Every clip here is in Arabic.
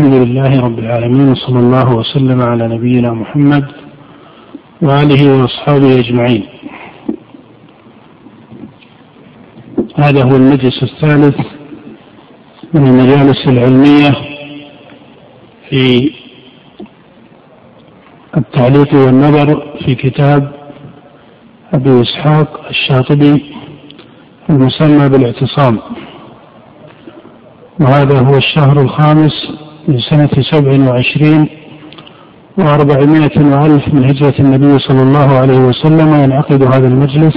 الحمد لله رب العالمين وصلى الله وسلم على نبينا محمد وآله وأصحابه أجمعين. هذا هو المجلس الثالث من المجالس العلمية في التعليق والنظر في كتاب أبي إسحاق الشاطبي المسمى بالإعتصام. وهذا هو الشهر الخامس من سنة سبع وعشرين وأربعمائة وألف من هجرة النبي صلى الله عليه وسلم ينعقد هذا المجلس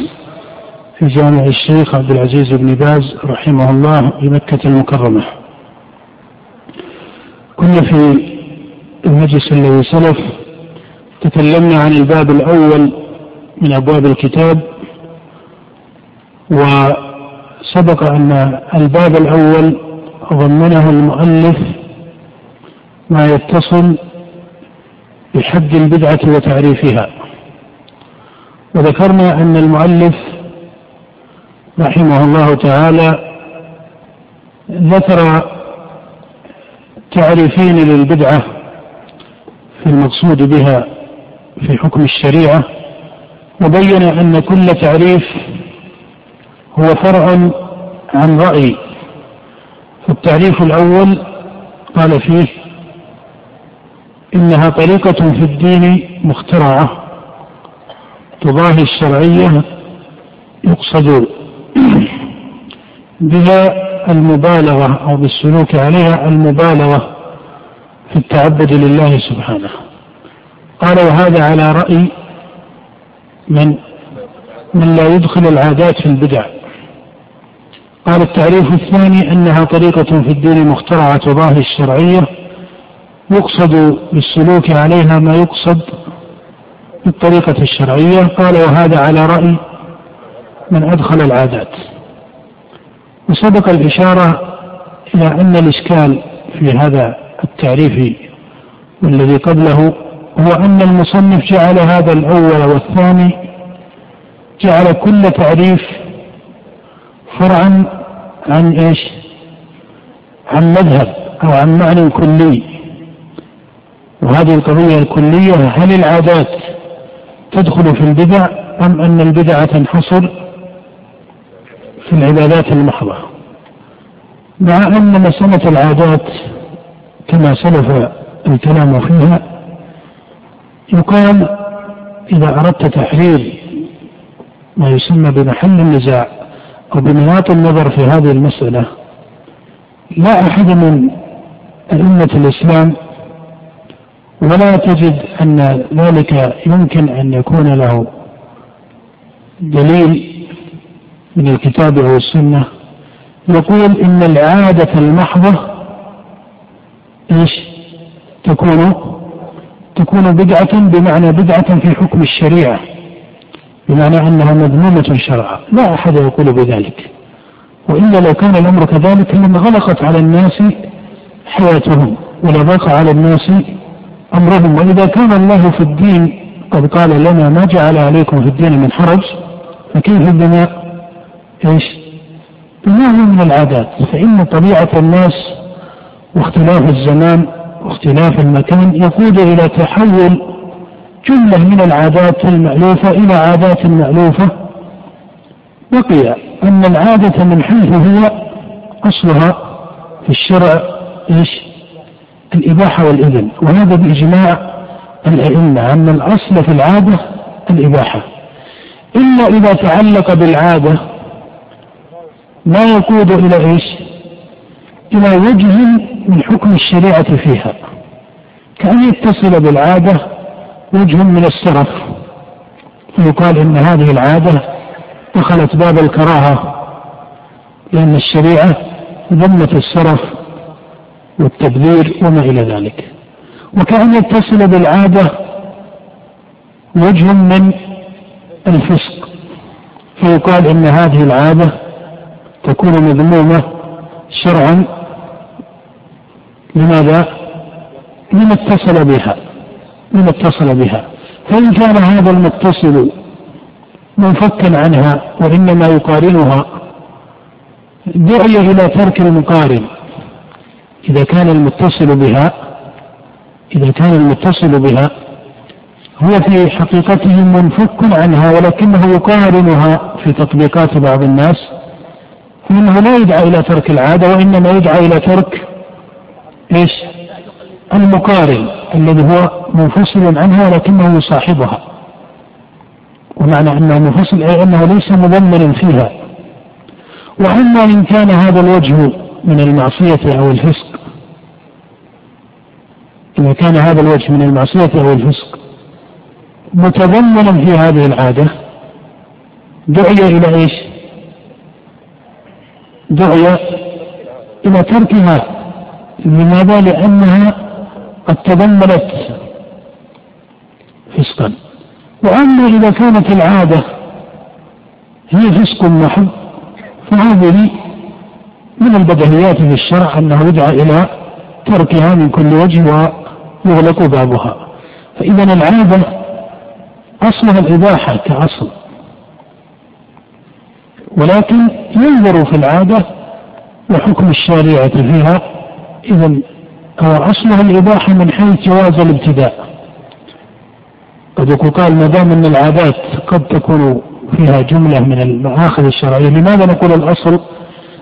في جامع الشيخ عبد العزيز بن باز رحمه الله بمكة المكرمة. كنا في المجلس الذي سلف تكلمنا عن الباب الأول من أبواب الكتاب وسبق أن الباب الأول ضمنه المؤلف ما يتصل بحد البدعة وتعريفها. وذكرنا أن المؤلف رحمه الله تعالى ذكر تعريفين للبدعة في المقصود بها في حكم الشريعة وبين أن كل تعريف هو فرع عن رأي. فالتعريف الأول قال فيه إنها طريقة في الدين مخترعة. تضاهي الشرعية يقصد بها المبالغة أو بالسلوك عليها المبالغة في التعبد لله سبحانه. قال وهذا على رأي من من لا يدخل العادات في البدع. قال التعريف الثاني أنها طريقة في الدين مخترعة تضاهي الشرعية. يقصد بالسلوك عليها ما يقصد بالطريقة الشرعية. قال وهذا على رأي من أدخل العادات. وسبق الإشارة إلى أن الإشكال في هذا التعريف والذي قبله هو أن المصنف جعل هذا الأول والثاني جعل كل تعريف فرعا عن إيش؟ عن مذهب أو عن معنى كلي. وهذه القضية الكلية هل العادات تدخل في البدع أم أن البدع تنحصر في العبادات المحضة؟ مع أن مسألة العادات كما سلف الكلام فيها يقال إذا أردت تحرير ما يسمى بمحل النزاع أو بنماط النظر في هذه المسألة لا أحد من أئمة الإسلام ولا تجد أن ذلك يمكن أن يكون له دليل من الكتاب أو السنة يقول إن العادة المحضة إيش؟ تكون تكون بدعة بمعنى بدعة في حكم الشريعة بمعنى أنها مذمومة شرعا. لا أحد يقول بذلك. وإلا لو كان الأمر كذلك لما غلقت على الناس حياتهم ولضاق على الناس أمرهم وإذا كان الله في الدين قد قال لنا ما جعل عليكم في الدين من حرج فكيف بما إيش؟ بما من العادات فإن طبيعة الناس واختلاف الزمان واختلاف المكان يقود إلى تحول جملة من العادات المألوفة إلى عادات مألوفة بقي أن العادة من حيث هي أصلها في الشرع إيش؟ الإباحة والإذن. وهذا بإجماع الأئمة أن الأصل في العادة الإباحة. إلا إذا تعلق بالعادة ما يقود إلى إيش؟ إلى وجه من حكم الشريعة فيها. كأن يتصل بالعادة وجه من السرف فيقال إن هذه العادة دخلت باب الكراهة لأن الشريعة ذمت السرف والتبذير وما إلى ذلك. وكأن يتصل بالعادة وجه من الفسق فيقال إن هذه العادة تكون مذمومة شرعا. لماذا؟ لما اتصل بها لما اتصل بها. فإن كان هذا المتصل منفكا عنها وإنما يقارنها دعي إلى ترك المقارن. إذا كان المتصل بها إذا كان المتصل بها هو في حقيقته منفك عنها ولكنه يقارنها في تطبيقات بعض الناس فإنه لا يدعى إلى ترك العادة وإنما يدعى إلى ترك إيش؟ المقارن الذي هو منفصل عنها ولكنه يصاحبها ومعنى أنه منفصل أي أنه ليس مضمنا فيها وأما إن كان هذا الوجه من المعصية أو الفسق إذا كان هذا الوجه من المعصية أو الفسق متضمنا في هذه العادة دعي إلى إيش؟ دعي إلى تركها لماذا؟ لأنها قد تضمنت فسقا وأما إذا كانت العادة هي فسق محض فهذه من البدهيات في الشرع أنه يدعى إلى تركها من كل وجه ويغلق بابها. فإذا العادة أصلها الإباحة كأصل. ولكن ينظر في العادة وحكم الشريعة فيها. إذا هو أصلها الإباحة من حيث جواز الابتداء. قد يقال ما دام أن العادات قد تكون فيها جملة من المآخذ الشرعية لماذا نقول الأصل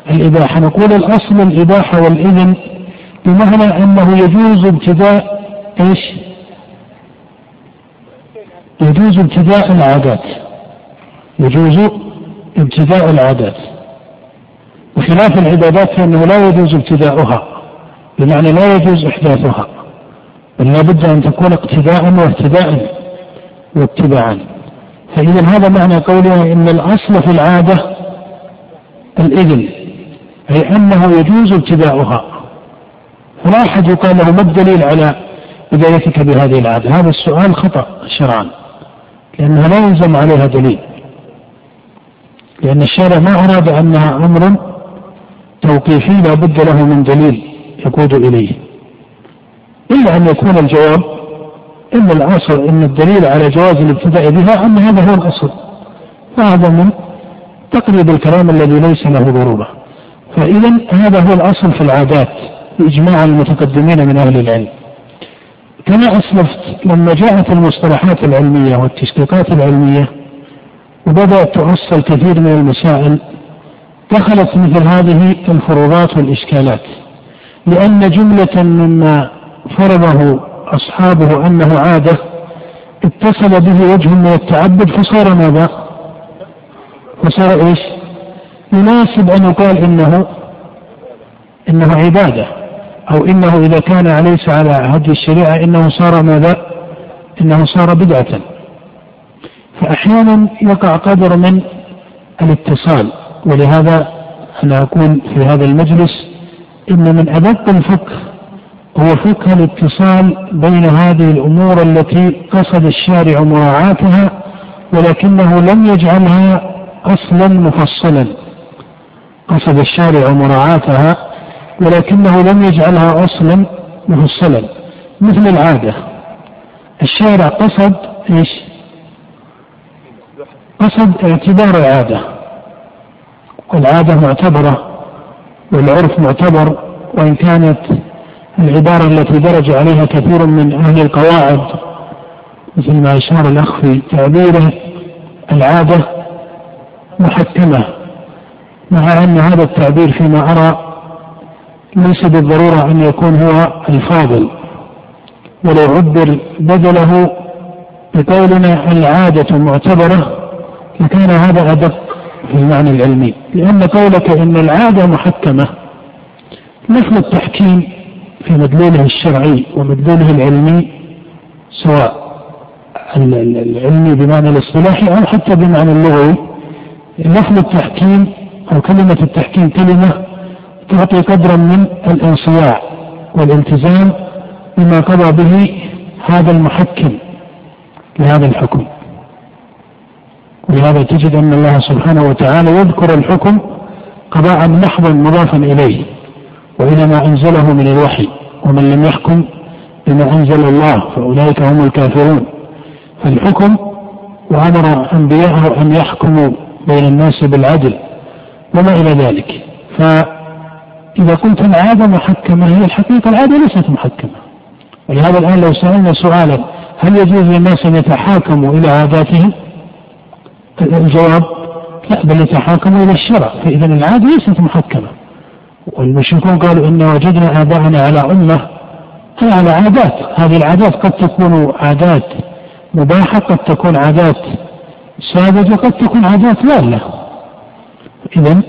الإباحة؟ نقول الأصل الإباحة والإذن بمعنى أنه يجوز ابتداء إيش؟ يجوز ابتداء العادات. يجوز ابتداء العادات. بخلاف العبادات فإنه لا يجوز ابتداؤها بمعنى لا يجوز إحداثها. بل لابد أن تكون اقتداء واهتداء واتباعا. فإذا هذا معنى قوله إن الأصل في العادة الإذن أي أنه يجوز ابتداؤها. فلا أحد يقال له ما الدليل على بدايتك بهذه العادة. هذا السؤال خطأ شرعا لأنها لا يلزم عليها دليل. لأن الشارع ما أراد أنها أمر توقيفي لا بد له من دليل يقود إليه. إلا أن يكون الجواب إن الأصل إن الدليل على جواز الابتداء بها أن هذا هو الأصل. فهذا من تقريب الكلام الذي ليس له ضرورة. فإذا هذا هو الأصل في العادات بإجماع المتقدمين من أهل العلم. كما أسلفت لما جاءت المصطلحات العلمية والتشقيقات العلمية وبدأت تؤصل كثير من المسائل دخلت مثل هذه الفروضات والإشكالات لأن جملة مما فرضه أصحابه أنه عادة اتصل به وجه من التعبد فصار ماذا؟ فصار إيش؟ يناسب أن يقال إنه إنه عبادة أو إنه إذا كان ليس على هدي الشريعة إنه صار ماذا؟ إنه صار بدعة فأحيانا يقع قدر من الاتصال ولهذا أنا أكون في هذا المجلس إن من أدق الفقه هو فقه الاتصال بين هذه الأمور التي قصد الشارع مراعاتها ولكنه لم يجعلها أصلا مفصلا قصد الشارع مراعاتها ولكنه لم يجعلها أصلا مفصلا مثل العادة. الشارع قصد إيش؟ قصد اعتبار العادة. والعادة معتبرة والعرف معتبر وإن كانت العبارة التي درج عليها كثير من أهل القواعد مثل ما أشار الأخ في تعبيره العادة محكمة. مع أن هذا التعبير فيما أرى ليس بالضرورة أن يكون هو الفاضل ولو عبر بدله بقولنا العادة معتبرة لكان هذا أدق في المعنى العلمي. لأن قولك إن العادة محكمة مثل التحكيم في مدلوله الشرعي ومدلوله العلمي سواء العلمي بمعنى الاصطلاحي أو حتى بمعنى اللغوي لفظ التحكيم أو كلمة التحكيم كلمة تعطي قدرا من الانصياع والالتزام بما قضى به هذا المحكم لهذا الحكم. ولهذا تجد أن الله سبحانه وتعالى يذكر الحكم قضاء محضا مضافا إليه وإلى ما أنزله من الوحي ومن لم يحكم بما أنزل الله فأولئك هم الكافرون. فالحكم وأمر أنبياءه أن يحكموا بين الناس بالعدل وما إلى ذلك. إذا قلت العادة محكمة هي الحقيقة العادة ليست محكمة. ولهذا الآن لو سألنا سؤالا هل يجوز للناس أن يتحاكموا إلى عاداتهم؟ الجواب لا بل يتحاكموا إلى الشرع فإذا العادة ليست محكمة. والمشركون قالوا إن وجدنا آباءنا على أمة أي على عادات. هذه العادات قد تكون عادات مباحة قد تكون عادات ساذجة قد تكون عادات ضالة إذا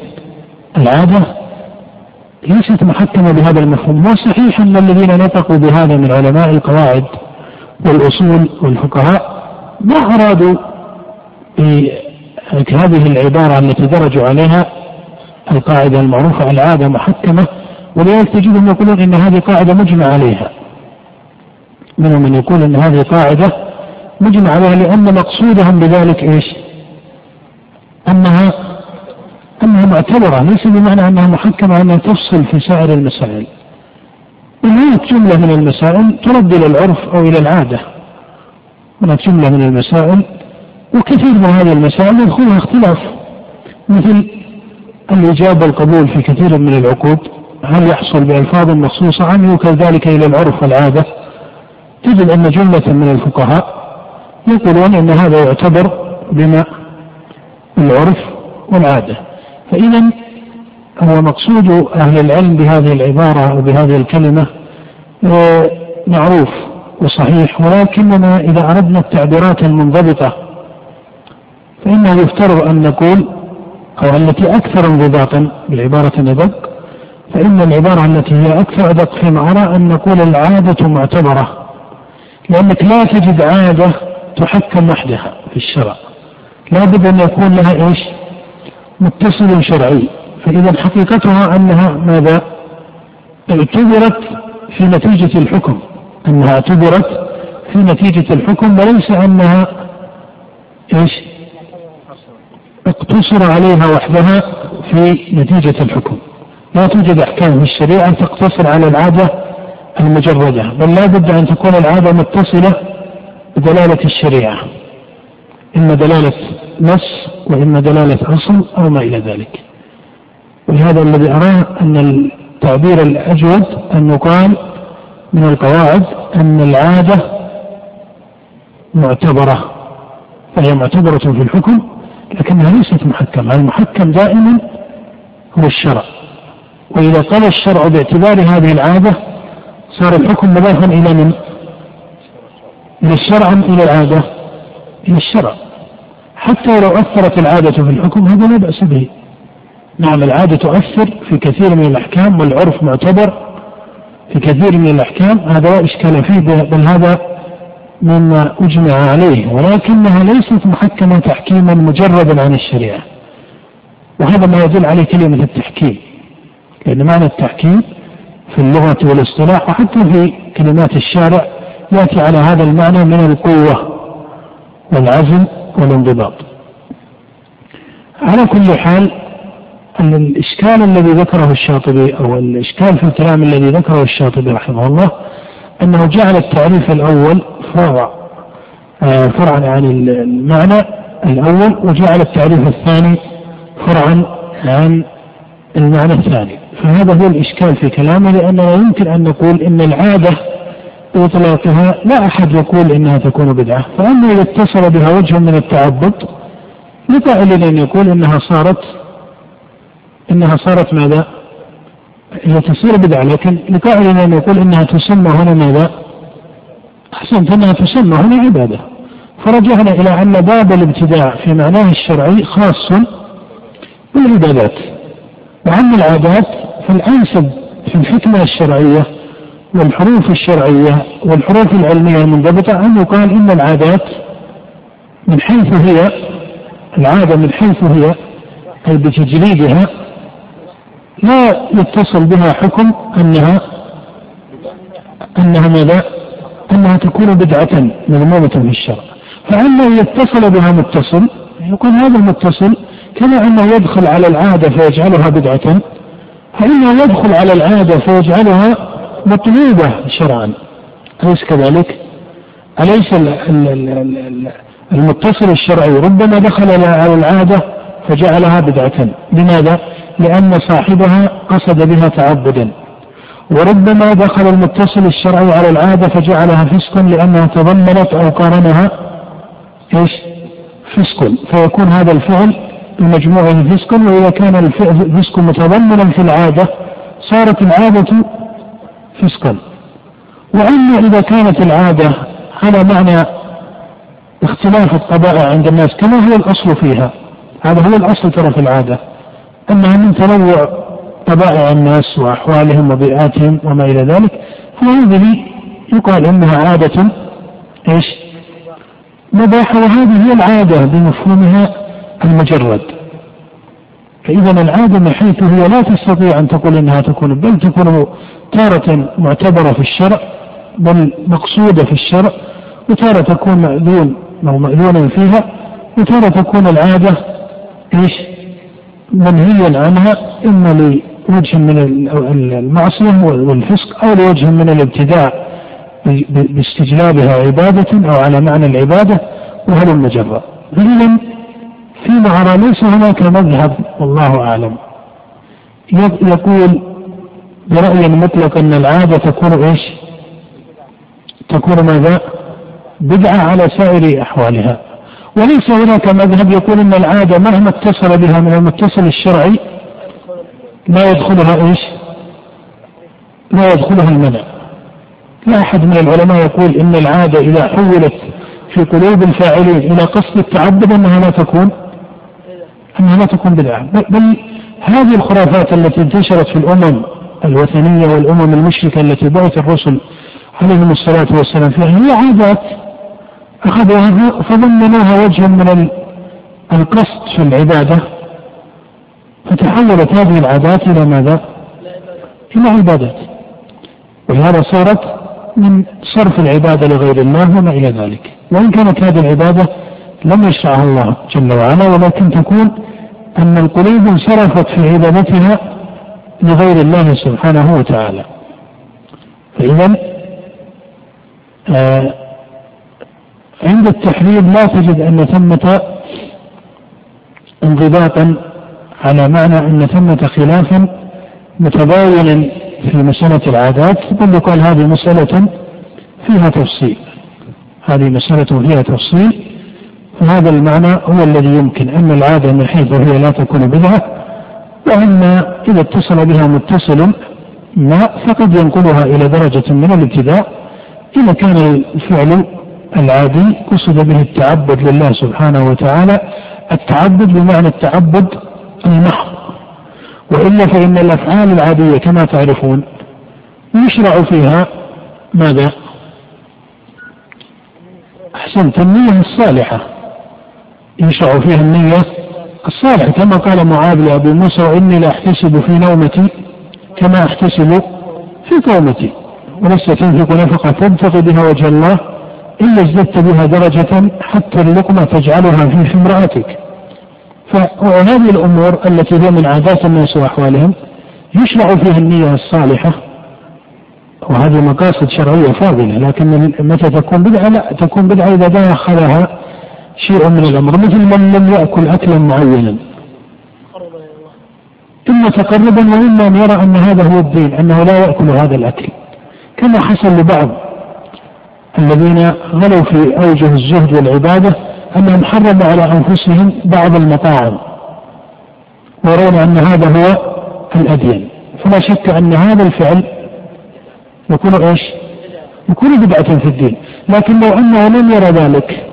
العادة ليست محكمة بهذا المفهوم؟ وصحيح أن الذين نطقوا بهذا من علماء القواعد والأصول والفقهاء ما أرادوا بهذه العبارة التي درجوا عليها القاعدة المعروفة العادة محكمة ولذلك تجدهم يقولون إن هذه قاعدة مجمع عليها. منهم من يقول إن هذه قاعدة مجمع عليها لأن مقصودهم بذلك إيش؟ أنها أنها معتبرة ليس بمعنى أنها محكمة أنها تفصل في سائر المسائل. هناك جملة من المسائل ترد إلى العرف أو إلى العادة. هناك جملة من المسائل وكثير من هذه المسائل يدخلها اختلاف. مثل الإجابة والقبول في كثير من العقود. هل يحصل بألفاظ مخصوصة أم يوكل ذلك إلى العرف والعادة. تجد أن جملة من الفقهاء يقولون أن هذا يعتبر بما العرف والعادة. فإذا هو مقصود أهل العلم بهذه العبارة أو بهذه الكلمة آه، معروف وصحيح ولكننا إذا أردنا التعبيرات المنضبطة فإنه يفترض أن نقول أو التي أكثر انضباطا بالعبارة أدق فإن العبارة التي هي أكثر أدق فيما أرى أن نقول العادة معتبرة لأنك لا تجد عادة تحكم وحدها في الشرع. لابد أن يكون لها إيش؟ متصل شرعي. فإذا حقيقتها أنها ماذا؟ اعتبرت في نتيجة الحكم. أنها اعتبرت في نتيجة الحكم وليس أنها إيش؟ اقتصر عليها وحدها في نتيجة الحكم. لا توجد أحكام في الشريعة تقتصر على العادة المجردة بل لا بد أن تكون العادة متصلة بدلالة الشريعة. إما دلالة نص وإما دلالة أصل أو ما إلى ذلك ولهذا الذي أراه أن التعبير الأجود أن يقال من القواعد أن العادة معتبرة فهي معتبرة في الحكم لكنها ليست محكمة المحكم دائما هو الشرع وإذا قال الشرع باعتبار هذه العادة صار الحكم مضافا إلى من؟ إلى الشرع إلى العادة؟ إلى الشرع. حتى لو أثرت العادة في الحكم هذا لا بأس به. نعم العادة تؤثر في كثير من الأحكام والعرف معتبر في كثير من الأحكام. هذا لا إشكال فيه بل هذا مما أجمع عليه. ولكنها ليست محكمة تحكيما مجردا عن الشريعة. وهذا ما يدل عليه كلمة التحكيم. لأن معنى التحكيم في اللغة والاصطلاح وحتى في كلمات الشارع يأتي على هذا المعنى من القوة. والعزم والانضباط على كل حال أن الإشكال الذي ذكره الشاطبي أو الإشكال في الكلام الذي ذكره الشاطبي رحمه الله أنه جعل التعريف الأول فرع آه، فرعا عن المعنى الأول وجعل التعريف الثاني فرعا عن المعنى الثاني. فهذا هو الإشكال في كلامه لأننا يمكن أن نقول إن العادة بإطلاقها لا أحد يقول إنها تكون بدعة فأما إذا اتصل بها وجه من التعبد لقائل أن يقول إنها صارت إنها صارت ماذا؟ هي تصير بدعة لكن لقائل أن يقول إنها تسمى هنا ماذا؟ أحسنت أنها تسمى هنا عبادة فرجعنا إلى أن باب الابتداع في معناه الشرعي خاص بالعبادات وعن العادات فالأنسب في الحكمة الشرعية والحروف الشرعية والحروف العلمية المنضبطة أن يقال إن العادات من حيث هي العادة من حيث هي أي بتجريدها لا يتصل بها حكم أنها أنها ماذا؟ أنها تكون بدعة مذمومة في الشرع فأنه يتصل بها متصل يكون هذا المتصل كما أنه يدخل على العادة فيجعلها بدعة فإنه يدخل على العادة فيجعلها مطلوبة شرعا أليس كذلك؟ أليس المتصل الشرعي ربما دخل على العادة فجعلها بدعة لماذا؟ لأن صاحبها قصد بها تعبدا وربما دخل المتصل الشرعي على العادة فجعلها فسقا لأنها تضمنت أو قارنها إيش؟ فسق فيكون هذا الفعل بمجموعه فسقا وإذا كان الفسق متضمنا في العادة صارت العادة فسقا وأما إذا كانت العادة على معنى اختلاف الطبائع عند الناس كما هو الأصل فيها هذا هو الأصل ترى في العادة أنها من تنوع طبائع الناس وأحوالهم وبيئاتهم وما إلى ذلك فهذه يقال إنها عادة إيش؟ مباحة وهذه هي العادة بمفهومها المجرد. فإذا العادة من حيث هي لا تستطيع أن تقول إنها تكون بل تكون تارة معتبرة في الشرع بل مقصودة في الشرع وتارة تكون مأذون أو مأذونا فيها وتارة تكون العادة إيش؟ منهيا عنها إما لوجه من المعصية والفسق أو لوجه من الابتداع باستجلابها عبادة أو على معنى العبادة وهل مجرة إذا فيما أرى ليس هناك مذهب والله أعلم يقول برأي مطلق أن العادة تكون إيش؟ تكون ماذا؟ بدعة على سائر أحوالها وليس هناك مذهب يقول أن العادة مهما اتصل بها من المتصل الشرعي لا يدخلها إيش؟ لا يدخلها المنع لا أحد من العلماء يقول إن العادة إذا حولت في قلوب الفاعلين إلى قصد التعبد أنها لا تكون أنها لا تكون بدعة بل هذه الخرافات التي انتشرت في الأمم الوثنية والأمم المشركة التي بعث الرسل عليهم الصلاة والسلام فيها هي عادات أخذوها فضمنوها وجها من القصد في العبادة. فتحولت هذه العادات إلى ماذا؟ إلى عبادات. ولهذا صارت من صرف العبادة لغير الله وما إلى ذلك. وإن كانت هذه العبادة لم يشرعها الله جل وعلا ولكن تكون أن القلوب انصرفت في عبادتها لغير الله سبحانه وتعالى. فإذا آه عند التحريم لا تجد أن ثمة انضباطا على معنى أن ثمة خلافا متباينا في مسألة العادات بل يقال هذه مسألة فيها تفصيل. هذه مسألة فيها تفصيل فهذا المعنى هو الذي يمكن. أن العادة من حيث هي لا تكون بدعة وأن إذا اتصل بها متصل ما فقد ينقلها إلى درجة من الابتداء إذا كان الفعل العادي قصد به التعبد لله سبحانه وتعالى التعبد بمعنى التعبد المحض وإلا فإن الأفعال العادية كما تعرفون يشرع فيها ماذا؟ أحسنت النية الصالحة يشرع فيها النية الصالحة كما قال معاذ لأبي موسى وإني لأحتسب في نومتي كما أحتسب في قومتي. ولست تنفق نفقة تبتغي بها وجه الله إلا ازددت بها درجة حتى اللقمة تجعلها في امرأتك فهذه الأمور التي هي من عادات الناس وأحوالهم يشرع فيها النية الصالحة. وهذه مقاصد شرعية فاضلة لكن متى تكون بدعة؟ لا تكون بدعة إذا دخلها شيء من الأمر. مثل من لم يأكل أكلا معينا. إما تقربا وإما أن يرى أن هذا هو الدين أنه لا يأكل هذا الأكل. كما حصل لبعض الذين غلوا في أوجه الزهد والعبادة أنهم حرموا على أنفسهم بعض المطاعم ويرون أن هذا هو الأدين فلا شك أن هذا الفعل يكون إيش؟ يكون بدعة في الدين، لكن لو أنه لم يرى ذلك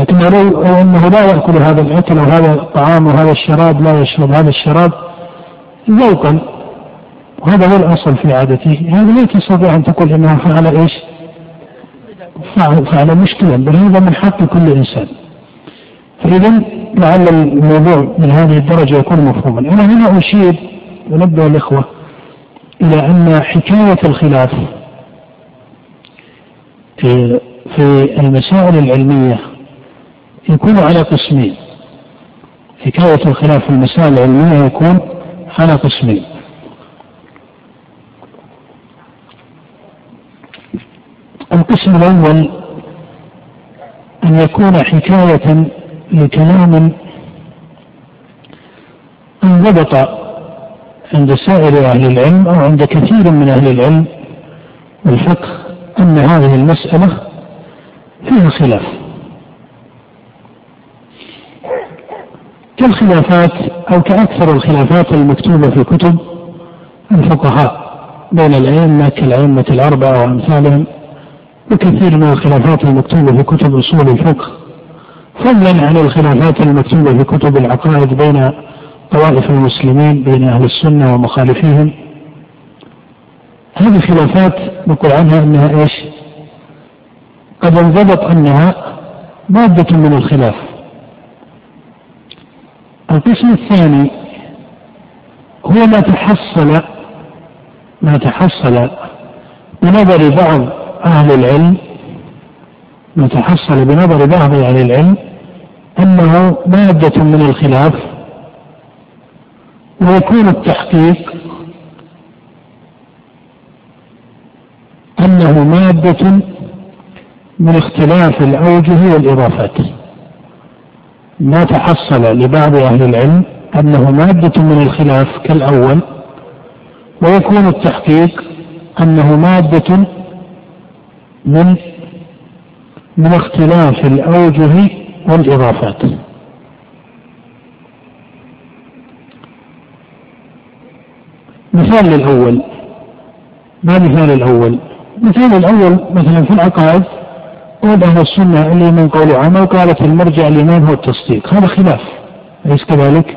لكن أنه لا يأكل هذا الأكل وهذا الطعام وهذا الشراب لا يشرب هذا الشراب ذوقا. وهذا هو الأصل في عادته. هذا لا تستطيع أن تقول أنه فعل إيش؟ فعل مشكلة بل هذا من حق كل إنسان. فإذا لعل الموضوع من هذه الدرجة يكون مفهوما. أنا هنا أشير ونبه الإخوة إلى أن حكاية الخلاف في المسائل العلمية يكون على قسمين. حكاية الخلاف في المسائل العلمية يكون على قسمين. القسم الأول أن يكون حكاية لكلام انضبط عند سائر أهل العلم أو عند كثير من أهل العلم والفقه أن هذه المسألة فيها خلاف. كالخلافات أو كأكثر الخلافات المكتوبة في كتب الفقهاء بين الأئمة كالأئمة الأربعة وأمثالهم وكثير من الخلافات المكتوبة في كتب أصول الفقه. فضلا عن الخلافات المكتوبة في كتب العقائد بين طوائف المسلمين بين أهل السنة ومخالفيهم. هذه خلافات نقول عنها أنها إيش؟ قد انضبط أنها مادة من الخلاف. القسم الثاني هو ما تحصل ما تحصل بنظر بعض أهل العلم ما تحصل بنظر بعض أهل العلم أنه مادة من الخلاف ويكون التحقيق أنه مادة من اختلاف الأوجه والإضافات. ما تحصل لبعض أهل العلم أنه مادة من الخلاف كالأول ويكون التحقيق أنه مادة من من اختلاف الأوجه والإضافات. مثال للأول ما مثال الأول؟ مثال الأول مثلا في العقائد قول أهل السنة اللي من قول عمل قالت المرجع الإيمان هو التصديق. هذا خلاف. أليس كذلك؟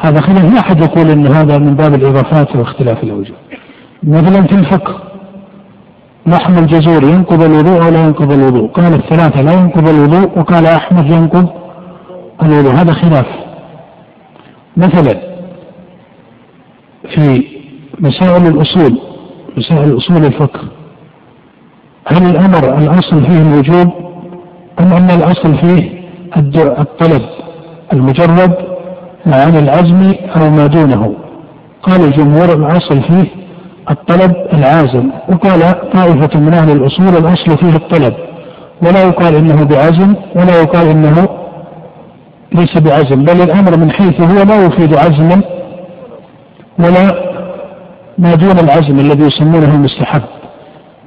هذا خلاف. لا أحد يقول أن هذا من باب الإضافات واختلاف الأوجه. مثلا في الفقه لحم الجزور ينقض الوضوء أو لا ينقض الوضوء؟ قال الثلاثة لا ينقض الوضوء وقال أحمد ينقض الوضوء. هذا خلاف. مثلا في مسائل الأصول مسائل أصول الفقه. هل الأمر الأصل فيه الوجوب أم أن الأصل فيه الطلب المجرد عن العزم أو ما دونه؟ قال الجمهور الأصل فيه الطلب العازم وقال طائفة من أهل الأصول الأصل فيه الطلب ولا يقال إنه بعزم ولا يقال إنه ليس بعزم بل الأمر من حيث هو لا يفيد عزما ولا ما دون العزم الذي يسمونه المستحب.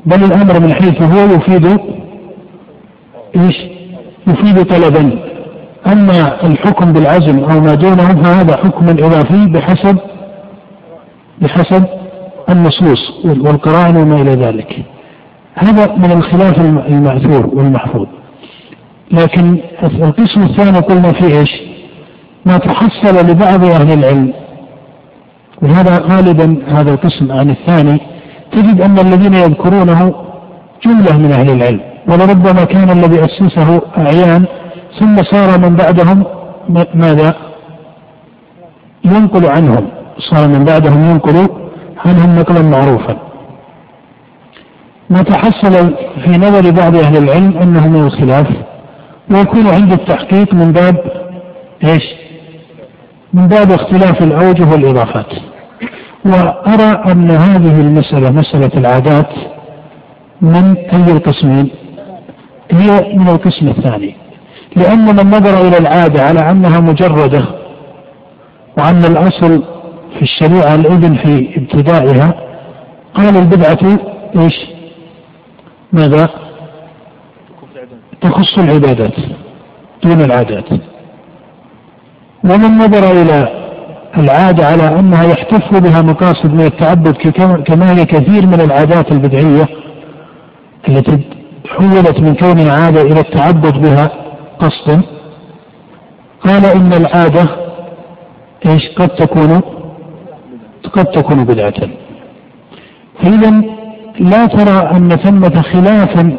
بل الأمر من حيث هو يفيد إيش؟ يفيد طلبا أما الحكم بالعزم أو ما دونه فهذا حكم إضافي بحسب بحسب النصوص والقرائن وما إلى ذلك هذا من الخلاف المأثور والمحفوظ لكن القسم الثاني قلنا فيه إيش؟ ما تحصل لبعض أهل العلم وهذا غالبا هذا القسم عن الثاني تجد أن الذين يذكرونه جملة من أهل العلم ولربما كان الذي أسسه أعيان ثم صار من بعدهم ماذا؟ ينقل عنهم صار من بعدهم ينقل عنهم نقلا معروفا ما تحصل في نظر بعض أهل العلم أنه من الخلاف ويكون عند التحقيق من باب إيش؟ من باب اختلاف الأوجه والإضافات وأرى أن هذه المسألة مسألة العادات من أي القسمين؟ هي من القسم الثاني. لأن من نظر إلى العادة على أنها مجردة وأن الأصل في الشريعة الإذن في ابتدائها قال البدعة إيش؟ ماذا؟ تخص العبادات دون العادات. ومن نظر إلى العادة على أنها يحتف بها مقاصد من التعبد كما هي كثير من العادات البدعية التي حولت من كونها عادة إلى التعبد بها قصدا. قال إن العادة إيش؟ قد تكون قد تكون بدعة. فإذا لا ترى أن ثمة خلافا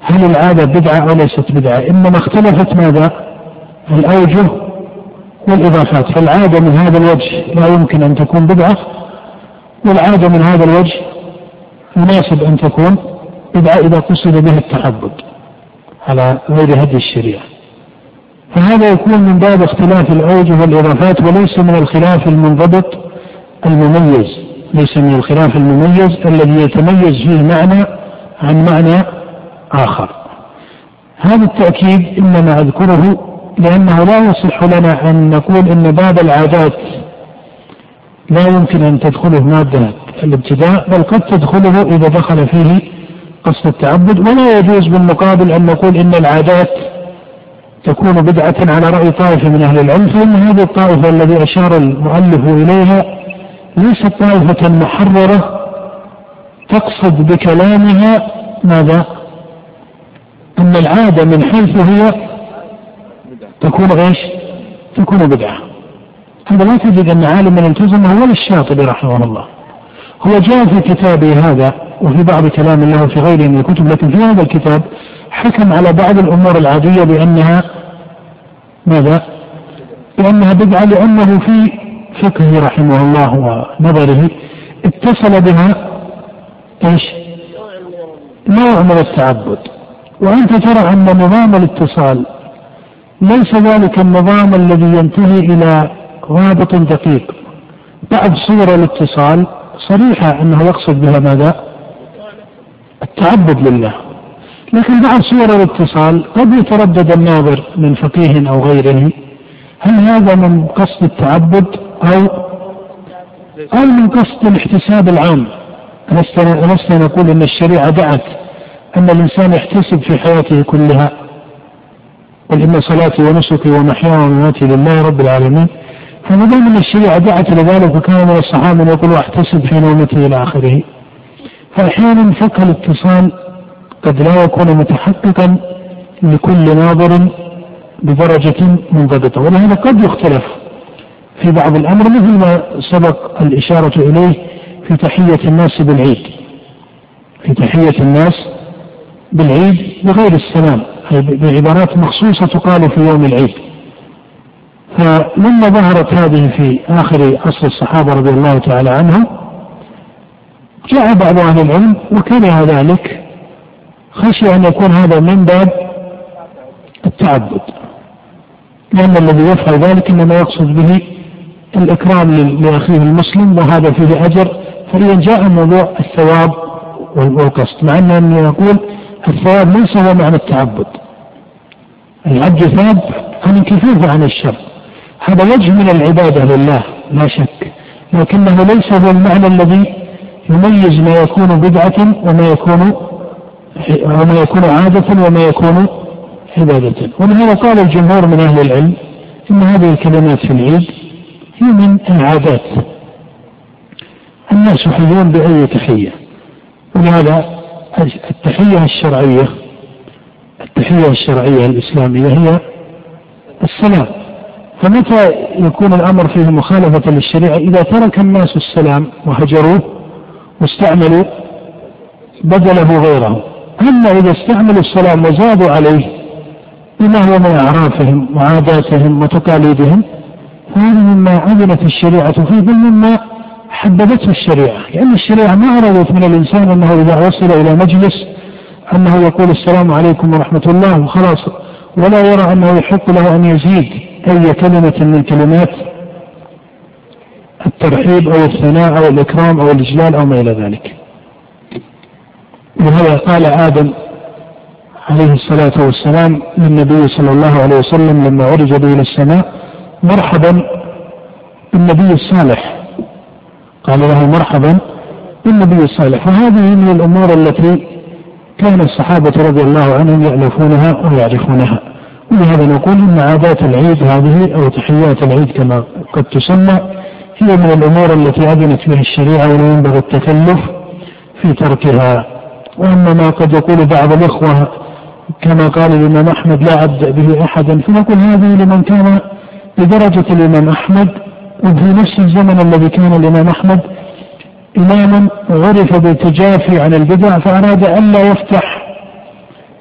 هل العادة بدعة أو ليست بدعة إنما اختلفت ماذا؟ الأوجه والإضافات. فالعادة من هذا الوجه لا يمكن أن تكون بدعة والعادة من هذا الوجه مناسب أن تكون بدعة إذا قصد بها التعبد على غير هدي الشريعة. فهذا يكون من باب اختلاف الأوجه والإضافات وليس من الخلاف المنضبط المميز. ليس من الخلاف المميز الذي يتميز فيه معنى عن معنى آخر. هذا التأكيد إنما أذكره لأنه لا يصح لنا أن نقول أن باب العادات لا يمكن أن تدخله مادة الابتداء بل قد تدخله إذا دخل فيه قصد التعبد ولا يجوز بالمقابل أن نقول إن العادات تكون بدعة على رأي طائفة من أهل العلم فإن هذه الطائفة الذي أشار المؤلف إليها ليست طائفة محررة تقصد بكلامها ماذا؟ أن العادة من حيث هي تكون إيش؟ تكون بدعة. هذا لا تجد أن عالما التزمه ولا الشاطبي رحمه الله. هو جاء في كتابه هذا وفي بعض كلام له في غيره من الكتب لكن في هذا الكتاب حكم على بعض الأمور العادية بأنها ماذا؟ بأنها بدعة لأنه في فقهه رحمه الله ونظره اتصل بها إيش؟ نوع من التعبد وأنت ترى أن نظام الاتصال ليس ذلك النظام الذي ينتهي إلى رابط دقيق. بعض صور الاتصال صريحة أنه يقصد بها ماذا؟ التعبد لله. لكن بعض صور الاتصال قد يتردد الناظر من فقيه أو غيره هل هذا من قصد التعبد أو أو من قصد الاحتساب العام؟ ألسنا نقول أن الشريعة دعت أن الإنسان يحتسب في حياته كلها. قل إن صلاتي ونسكي ومحياي ومماتي لله رب العالمين. فما دام أن الشريعة دعت لذلك وكان من الصحابة يقول احتسب في نومتي إلى آخره. فأحيانا فقه الاتصال قد لا يكون متحققا لكل ناظر بدرجة منضبطة ولهذا قد يختلف في بعض الأمر مثل ما سبق الإشارة إليه في تحية الناس بالعيد. في تحية الناس بالعيد بغير السلام. بعبارات مخصوصة تقال في يوم العيد. فلما ظهرت هذه في آخر عصر الصحابة رضي الله تعالى عنهم جاء بعض أهل العلم وكره ذلك خشي أن يكون هذا من باب التعبد. لأن الذي يفعل ذلك إنما يقصد به الإكرام لأخيه المسلم وهذا فيه أجر. فإذا جاء موضوع الثواب والقصد مع أن يقول الثواب ليس هو معنى التعبد. العبد ثاب عن الكفاف عن الشر. هذا وجه من العبادة لله لا شك. لكنه ليس هو المعنى الذي يميز ما يكون بدعة وما يكون وما يكون عادة وما يكون عبادة. ولهذا قال الجمهور من أهل العلم إن هذه الكلمات في العيد هي من العادات. الناس يحيون بأي تحية. ولهذا التحية الشرعية التحية الشرعية الإسلامية هي السلام. فمتى يكون الأمر فيه مخالفة للشريعة؟ إذا ترك الناس السلام وهجروه واستعملوا بدله غيره أما إذا استعملوا السلام وزادوا عليه بما هو من أعرافهم وعاداتهم وتقاليدهم فهذا مما عدلت الشريعة فيه بل مما حببته الشريعة لأن الشريعة ما أرادت من الإنسان أنه إذا وصل إلى مجلس أنه يقول السلام عليكم ورحمة الله وخلاص ولا يرى أنه يحق له أن يزيد أي كلمة من كلمات الترحيب أو الثناء أو الإكرام أو الإجلال أو ما إلى ذلك. وهذا قال آدم عليه الصلاة والسلام للنبي صلى الله عليه وسلم لما عرج به إلى السماء مرحبا بالنبي الصالح. قال له مرحبا بالنبي الصالح وهذه من الأمور التي كان الصحابة رضي الله عنهم يألفونها ويعرفونها ولهذا نقول إن عادات العيد هذه أو تحيات العيد كما قد تسمى هي من الأمور التي أذنت بها الشريعة ولا ينبغي التكلف في تركها. وأما ما قد يقول بعض الإخوة كما قال الإمام أحمد لا أبدأ به أحدا. فنقول هذه لمن كان بدرجة الإمام أحمد وفي نفس الزمن الذي كان الإمام أحمد إماما عرف بالتجافي عن البدع فأراد ألا يفتح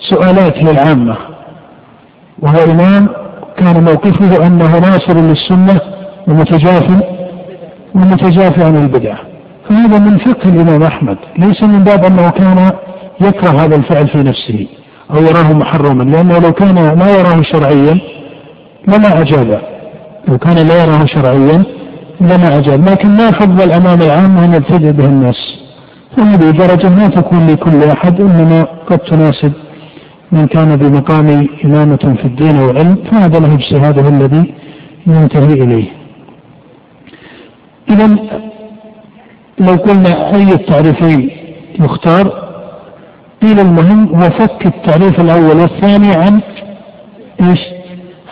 سؤالات للعامة. وهو إمام كان موقفه أنه ناصر للسنة ومتجاف ومتجافي عن البدع. فهذا من فقه الإمام أحمد. ليس من باب أنه كان يكره هذا الفعل في نفسه أو يراه محرما لأنه لو كان لا يراه شرعيا لما أجاب. لو كان لا يراه شرعيا لما أجاب. لكن ما فضل أمام العامة أن يبتدئ به الناس. وهذه درجة ما تكون لكل أحد إنما قد تناسب من كان بمقام إمامة في الدين والعلم فهذا له اجتهاده الذي ينتهي إليه. إذا لو قلنا أي التعريفين يختار قيل المهم هو فك التعريف الأول والثاني عن إيش؟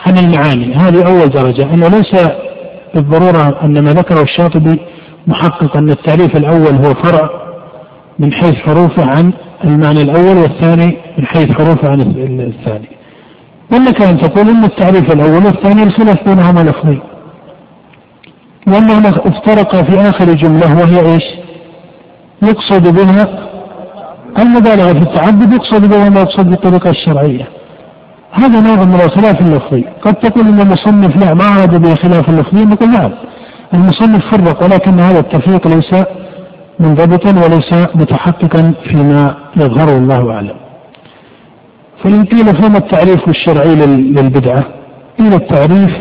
عن المعاني. هذه أول درجة. أنه ليس بالضرورة أن ما ذكره الشاطبي محقق أن التعريف الأول هو فرع من حيث حروفه عن المعنى الأول والثاني من حيث حروفه عن الثاني. ولك أن تقول أن التعريف الأول والثاني الخلاف بينهما لفظي وأنهما افترقا في آخر جملة وهي إيش؟ يقصد بها المبالغة في التعبد يقصد بها ما يقصد بالطريقة الشرعية. هذا نوع من الخلاف اللفظي قد تقول إن المصنف لا ما أراد به خلاف اللفظي نقول نعم المصنف فرق ولكن هذا التفريق ليس منضبطا وليس متحققا فيما يظهره الله أعلم. فإن قيل فما التعريف الشرعي للبدعة؟ قيل التعريف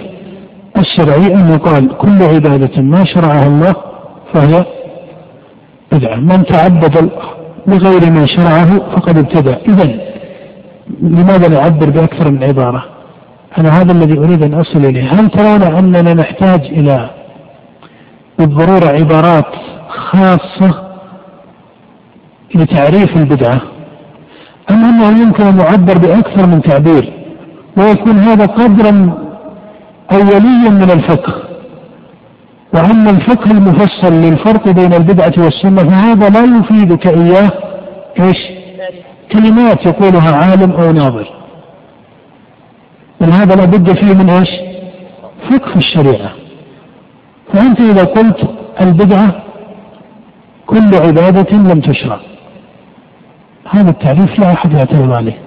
الشرعي أن يقال كل عبادة ما شرعها الله فهي بدعة، من تعبد بغير ما شرعه فقد ابتدع، إذا لماذا نعبر بأكثر من عبارة؟ أنا هذا الذي أريد أن أصل إليه، هل ترون أننا نحتاج إلى بالضرورة عبارات خاصة لتعريف البدعة أم أنه يمكن أن يعبر بأكثر من تعبير ويكون هذا قدرا أوليا من الفقه وأما الفقه المفصل للفرق بين البدعة والسنة فهذا لا يفيدك إياه إيش؟ كلمات يقولها عالم أو ناظر. بل هذا لابد فيه من إيش؟ فقه الشريعة. فأنت إذا قلت البدعة كل عبادة لم تشرع. هذا التعريف لا أحد يعترض عليه.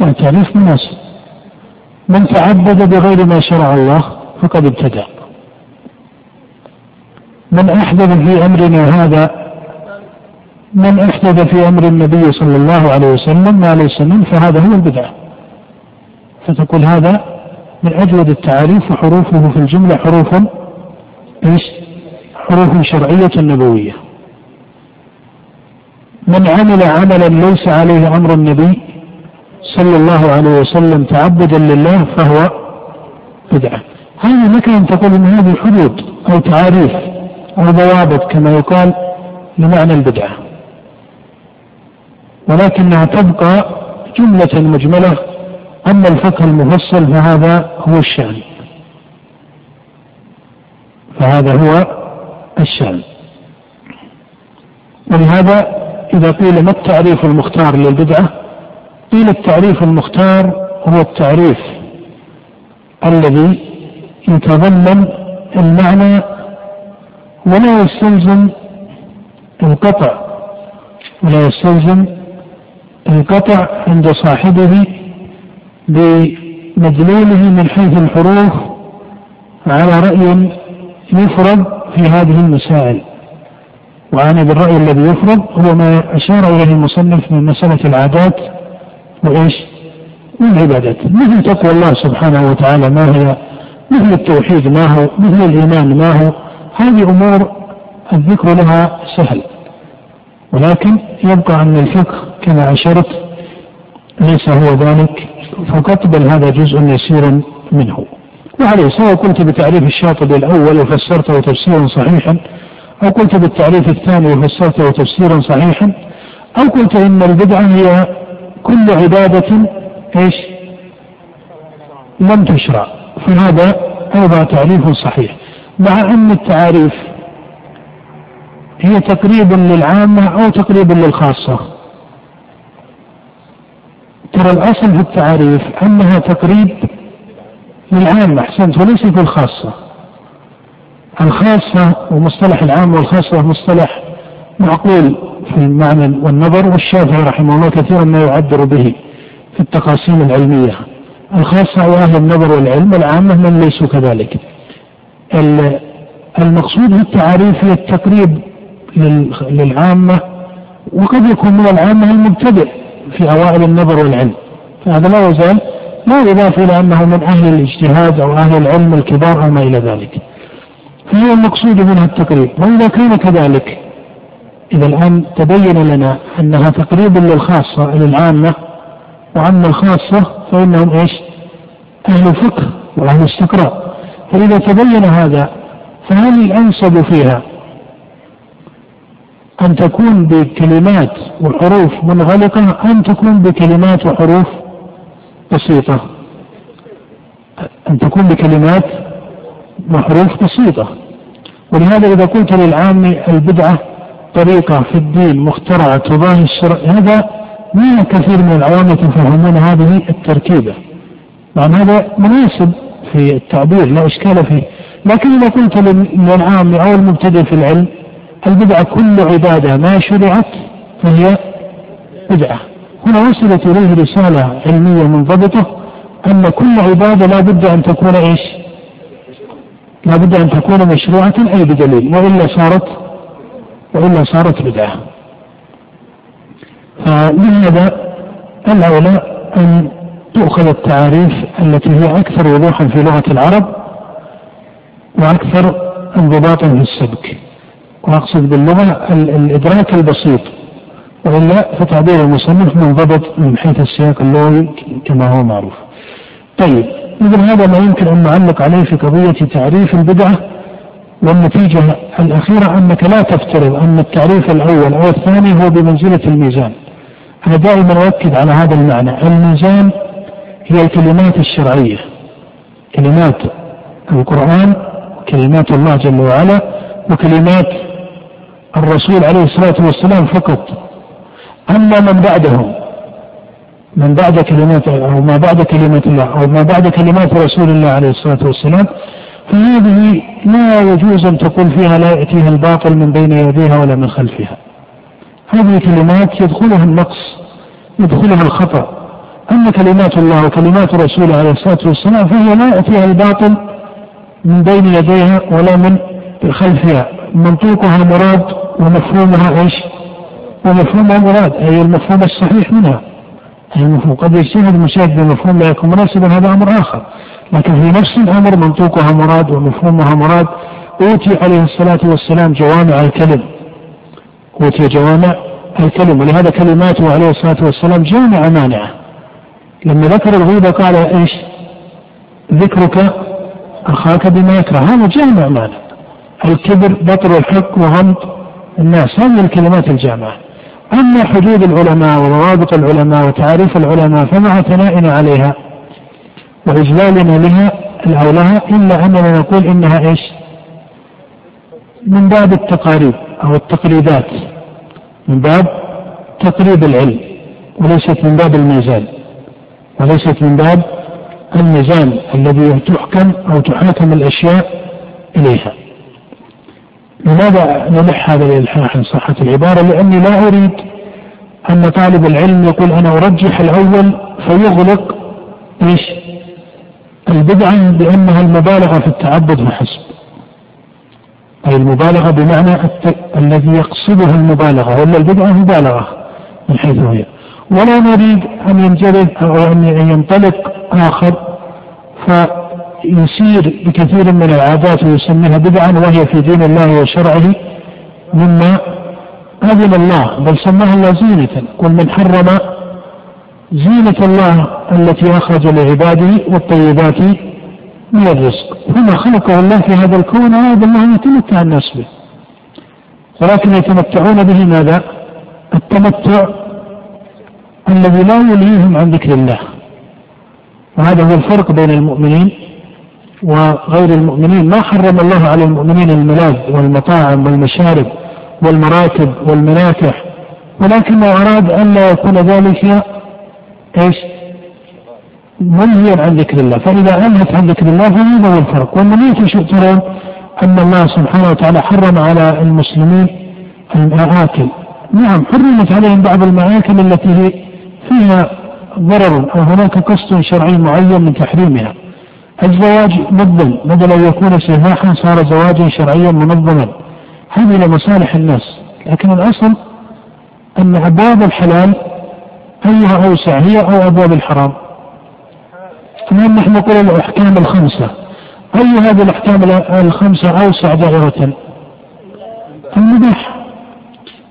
هذا تعريف مناسب من تعبد بغير ما شرع الله فقد ابتدع من أحدث في أمرنا هذا من أحدث في أمر النبي صلى الله عليه وسلم ما ليس منه فهذا هو البدعة فتقول هذا من أجود التعاريف وحروفه في الجملة حروف إيش؟ حروف شرعية نبوية. من عمل عملا ليس عليه أمر النبي صلى الله عليه وسلم تعبدا لله فهو بدعة. هذا لك ان تقول إن هذه حدود أو تعاريف أو ضوابط كما يقال لمعنى البدعة. ولكنها تبقى جملة مجملة. أما الفقه المفصل فهذا هو الشأن فهذا هو الشأن ولهذا إذا قيل ما التعريف المختار للبدعة؟ قيل التعريف المختار هو التعريف الذي يتضمن المعنى ولا يستلزم القطع ولا يستلزم القطع عند صاحبه بمدلوله من حيث الحروف على رأي يفرض في هذه المسائل. وأنا بالرأي الذي يفرض هو ما أشار إليه المصنف من مسألة العادات وإيش؟ والعبادات. مثل تقوى الله سبحانه وتعالى ما هي؟ مثل التوحيد ما هو؟ مثل الإيمان ما هو؟ هذه أمور الذكر لها سهل. ولكن يبقى أن الفقه كما أشرت ليس هو ذلك فقط بل هذا جزء يسير منه. وعليه سواء قلت بتعريف الشاطبي الأول وفسرته تفسيرا صحيحا أو قلت بالتعريف الثاني وفسرته تفسيرا صحيحا أو قلت إن البدعة هي كل عبادة إيش؟ لم تشرع. فهذا أيضا تعريف صحيح. مع أن التعاريف هي تقريب للعامة أو تقريب للخاصة. ترى الأصل في التعاريف أنها تقريب للعامة أحسنت وليست الخاصة. الخاصة ومصطلح العام والخاصة مصطلح معقول في المعنى والنظر والشافعي رحمه الله كثيرا ما يعبر به في التقاسيم العلمية. الخاصة هو أهل النظر والعلم العامة من ليسوا كذلك. المقصود في التعاريف هي التقريب للعامة وقد يكون من العامة المبتدئ في أوائل النظر والعلم. فهذا لا يزال لا يضاف إلى أنه من أهل الاجتهاد أو أهل العلم الكبار أو ما إلى ذلك. فهو المقصود منها التقريب وإذا كان كذلك إذا الآن تبين لنا أنها تقريب للخاصة للعامة وأما الخاصة فإنهم إيش؟ أهل فقه وأهل استقراء. فإذا تبين هذا فهل الأنسب فيها أن تكون بكلمات وحروف منغلقة أم تكون بكلمات وحروف بسيطة. أن تكون بكلمات وحروف بسيطة. ولهذا إذا قلت للعام البدعة طريقة في الدين مخترعة تضاهي الشرع هذا ما كثير من العوام يتفهمون هذه التركيبة. مع هذا مناسب في التعبير لا إشكال فيه. لكن إذا قلت للعام أو المبتدئ في العلم البدعة كل عبادة ما شرعت فهي بدعة. هنا وصلت إليه رسالة علمية منضبطة أن كل عبادة لا بد أن تكون إيش؟ لا بد أن تكون مشروعة أي بدليل وإلا صارت وإلا صارت بدعة. فلهذا الأولى أن تؤخذ التعاريف التي هي أكثر وضوحا في لغة العرب وأكثر انضباطا في السبك. وأقصد باللغة الإدراك البسيط وإلا فتعبير المصنف منضبط من حيث السياق اللغوي كما هو معروف. طيب إذا هذا ما يمكن أن نعلق عليه في قضية تعريف البدعة والنتيجة الأخيرة أنك لا تفترض أن التعريف الأول أو الثاني هو بمنزلة الميزان. أنا دائما أؤكد على هذا المعنى، الميزان هي الكلمات الشرعية. كلمات القرآن كلمات الله جل وعلا وكلمات الرسول عليه الصلاة والسلام فقط. أما من بعدهم من بعد كلمات أو ما بعد كلمات الله أو ما بعد كلمات رسول الله عليه الصلاة والسلام فهذه لا يجوز أن تقول فيها لا يأتيها الباطل من بين يديها ولا من خلفها. هذه كلمات يدخلها النقص يدخلها الخطأ. أما كلمات الله وكلمات رسوله عليه الصلاة والسلام فهي لا يأتيها الباطل من بين يديها ولا من خلفها منطوقها مراد ومفهومها إيش؟ ومفهومها مراد أي المفهوم الصحيح منها. أي المفهوم. قد يجتهد المشاهد بمفهوم لا يكون مناسبا هذا أمر آخر. لكن في نفس الأمر منطوقها مراد ومفهومها مراد أوتي عليه الصلاة والسلام جوامع الكلم. أوتي جوامع الكلم. ولهذا كلماته عليه الصلاة والسلام جامعه مانعه لما ذكر الغيبه قال إيش؟ ذكرك أخاك بما يكره. هذا جامع معنى الكبر بطر الحق وغمط الناس. هذه الكلمات الجامعة. أما حدود العلماء وروابط العلماء وتعريف العلماء فمع ثنائنا عليها وإجلالنا لها أو لها إلا أننا نقول إنها إيش؟ من باب التقاريب أو التقريبات من باب تقريب العلم وليست من باب الميزان وليست من باب الميزان الذي تحكم أو تحاكم الأشياء إليها. لماذا نلح هذا الإلحاح إن صحت العبارة؟ لأني لا أريد أن طالب العلم يقول أنا أرجح الأول فيغلق إيش؟ البدعة بأنها المبالغة في التعبد فحسب. أي المبالغة بمعنى الت... الذي يقصده المبالغة ولا البدعة مبالغة من حيث هي. ولا نريد أن ينجرف أو أن ينطلق آخر فيسير بكثير من العادات ويسميها بدعا وهي في دين الله وشرعه. مما أذن الله بل سماها الله زينة. قل من حرم زينة الله التي أخرج لعباده والطيبات من الرزق. هنا خلقه الله في هذا الكون وهذا الله يتمتع الناس به. ولكن يتمتعون به ماذا؟ التمتع الذي لا يلهيهم عن ذكر الله. وهذا هو الفرق بين المؤمنين. وغير المؤمنين. ما حرم الله على المؤمنين الملاذ والمطاعم والمشارب والمراكب والمناكح ولكنه أراد أن لا يكون ذلك إيش؟ منهيا عن ذكر الله، فإذا أنهت عن ذكر الله فهذا هو الفرق، والمنية ترون؟ أن الله سبحانه وتعالى حرم على المسلمين المآكل، نعم حرمت عليهم بعض المآكل التي فيها ضرر أو هناك قصد شرعي معين من تحريمها. الزواج مبذل. بدل أن يكون سفاحا صار زواجا شرعيا منظما هذه لمصالح الناس. لكن الأصل أن أبواب الحلال أيها أوسع هي أو أبواب الحرام. الآن نحن نقول الأحكام الخمسة. أي هذه الأحكام الخمسة أوسع دائرة المباح.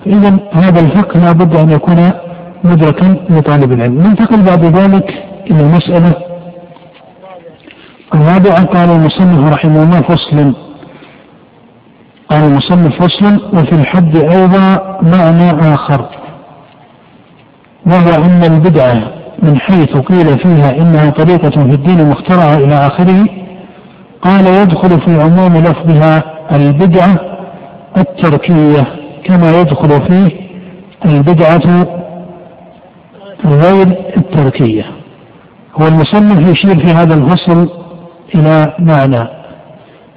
إذا هذا الفقه لا بد أن يكون مدركا لطالب العلم. ننتقل بعد ذلك إلى المسألة الرابعة قال المصنف رحمه الله فصل. قال المصنف فصل وفي الحد أيضا معنى آخر وهو أن البدعة من حيث قيل فيها إنها طريقة في الدين مخترعة إلى آخره قال يدخل في عموم لفظها البدعة التركية كما يدخل فيه البدعة غير التركية. هو المصنف يشير في هذا الفصل إلى معنى.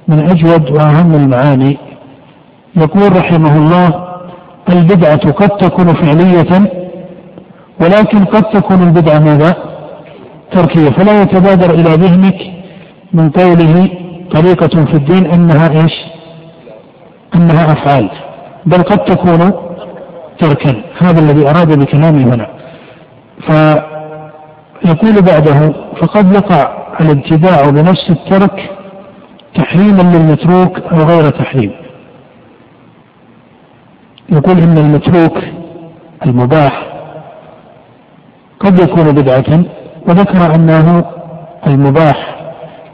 من أجود وأهم المعاني يقول رحمه الله البدعة قد تكون فعلية ولكن قد تكون البدعة ماذا؟ تركية. فلا يتبادر إلى ذهنك من قوله طريقة في الدين أنها إيش؟ أنها أفعال. بل قد تكون تركا. هذا الذي أراد بكلامه هنا. فيقول بعده فقد يقع الابتداع بنفس الترك تحريما للمتروك أو غير تحريم. يقول إن المتروك المباح قد يكون بدعة وذكر أنه المباح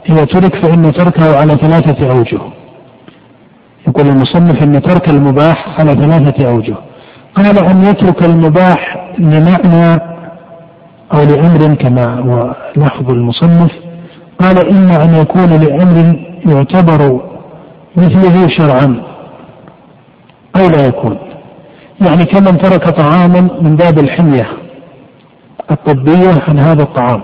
إذا ترك فإن تركه على ثلاثة أوجه. يقول المصنف أن ترك المباح على ثلاثة أوجه. قال أن يترك المباح لمعنى أو لأمر كما هو لفظ المصنف قال إما أن يكون لأمر يعتبر مثله شرعا أو لا يكون يعني كمن ترك طعاما من باب الحمية الطبية عن هذا الطعام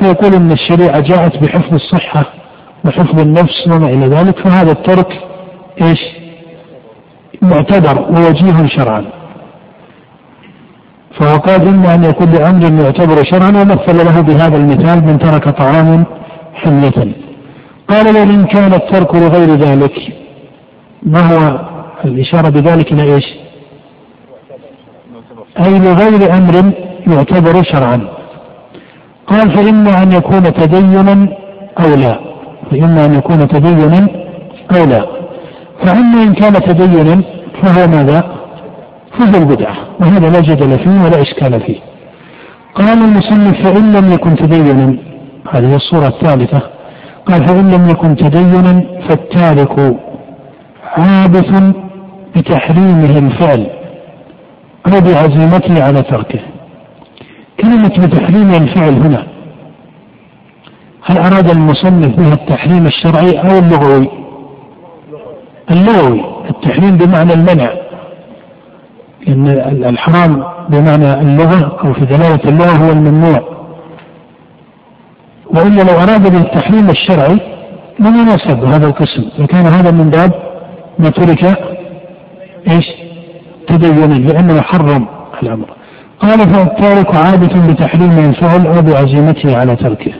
فيقول إن الشريعة جاءت بحفظ الصحة وحفظ النفس وما إلى ذلك فهذا الترك إيش؟ معتبر ووجيه شرعا. فهو قال إما أن يكون لامر يعتبر شرعا ومثل له بهذا المثال من ترك طعاما حمية. قال وان كان الترك لغير ذلك ما هو الإشارة بذلك إلى إيش؟ أي لغير أمر يعتبر شرعا قال فإما أن يكون تدينا أو لا فإما أن يكون تدينا أو لا فأما إن كان تدينا فهو ماذا؟ فهو البدعة وهذا لا جدل فيه ولا إشكال فيه. قال المصنف فإن لم يكن تدينا هذه الصورة الثالثة قال فإن لم يكن تدينا فالتارك عابث بتحريمه الفعل أو بعزيمته على تركه. كلمة بتحريم الفعل هنا هل أراد المصنف بها التحريم الشرعي أو اللغوي؟ اللغوي التحريم بمعنى المنع. لأن الحرام بمعنى اللغة أو في دلالة اللغة هو الممنوع. وإلا لو أراد به التحريم الشرعي لم يناسب هذا القسم؟ لكان هذا من باب ما ترك إيش؟ تدينا لأنه حرم الأمر. قال فالتارك عادة بتحريم الفعل أو بعزيمته على تركه.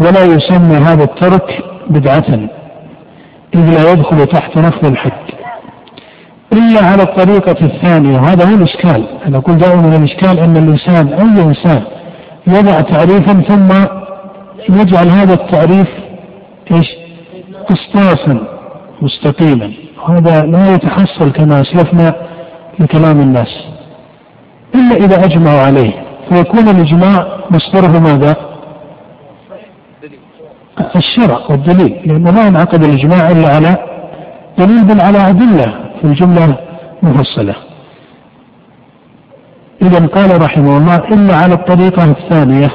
ولا يسمى هذا الترك بدعة إذ لا يدخل تحت نفض الحد إلا على الطريقة الثانية. وهذا هو الإشكال. أنا أقول دائما الإشكال أن الإنسان أي إنسان يضع تعريفا ثم يجعل هذا التعريف إيش؟ قسطاسا مستقيما. هذا لا يتحصل كما أسلفنا لكلام الناس. إلا إذا أجمعوا عليه. فيكون الإجماع مصدره ماذا؟ الشرع والدليل. لأنه ما ينعقد الإجماع إلا على دليل بل على أدلة. الجملة مفصلة إذا قال رحمه الله إلا على الطريقة الثانية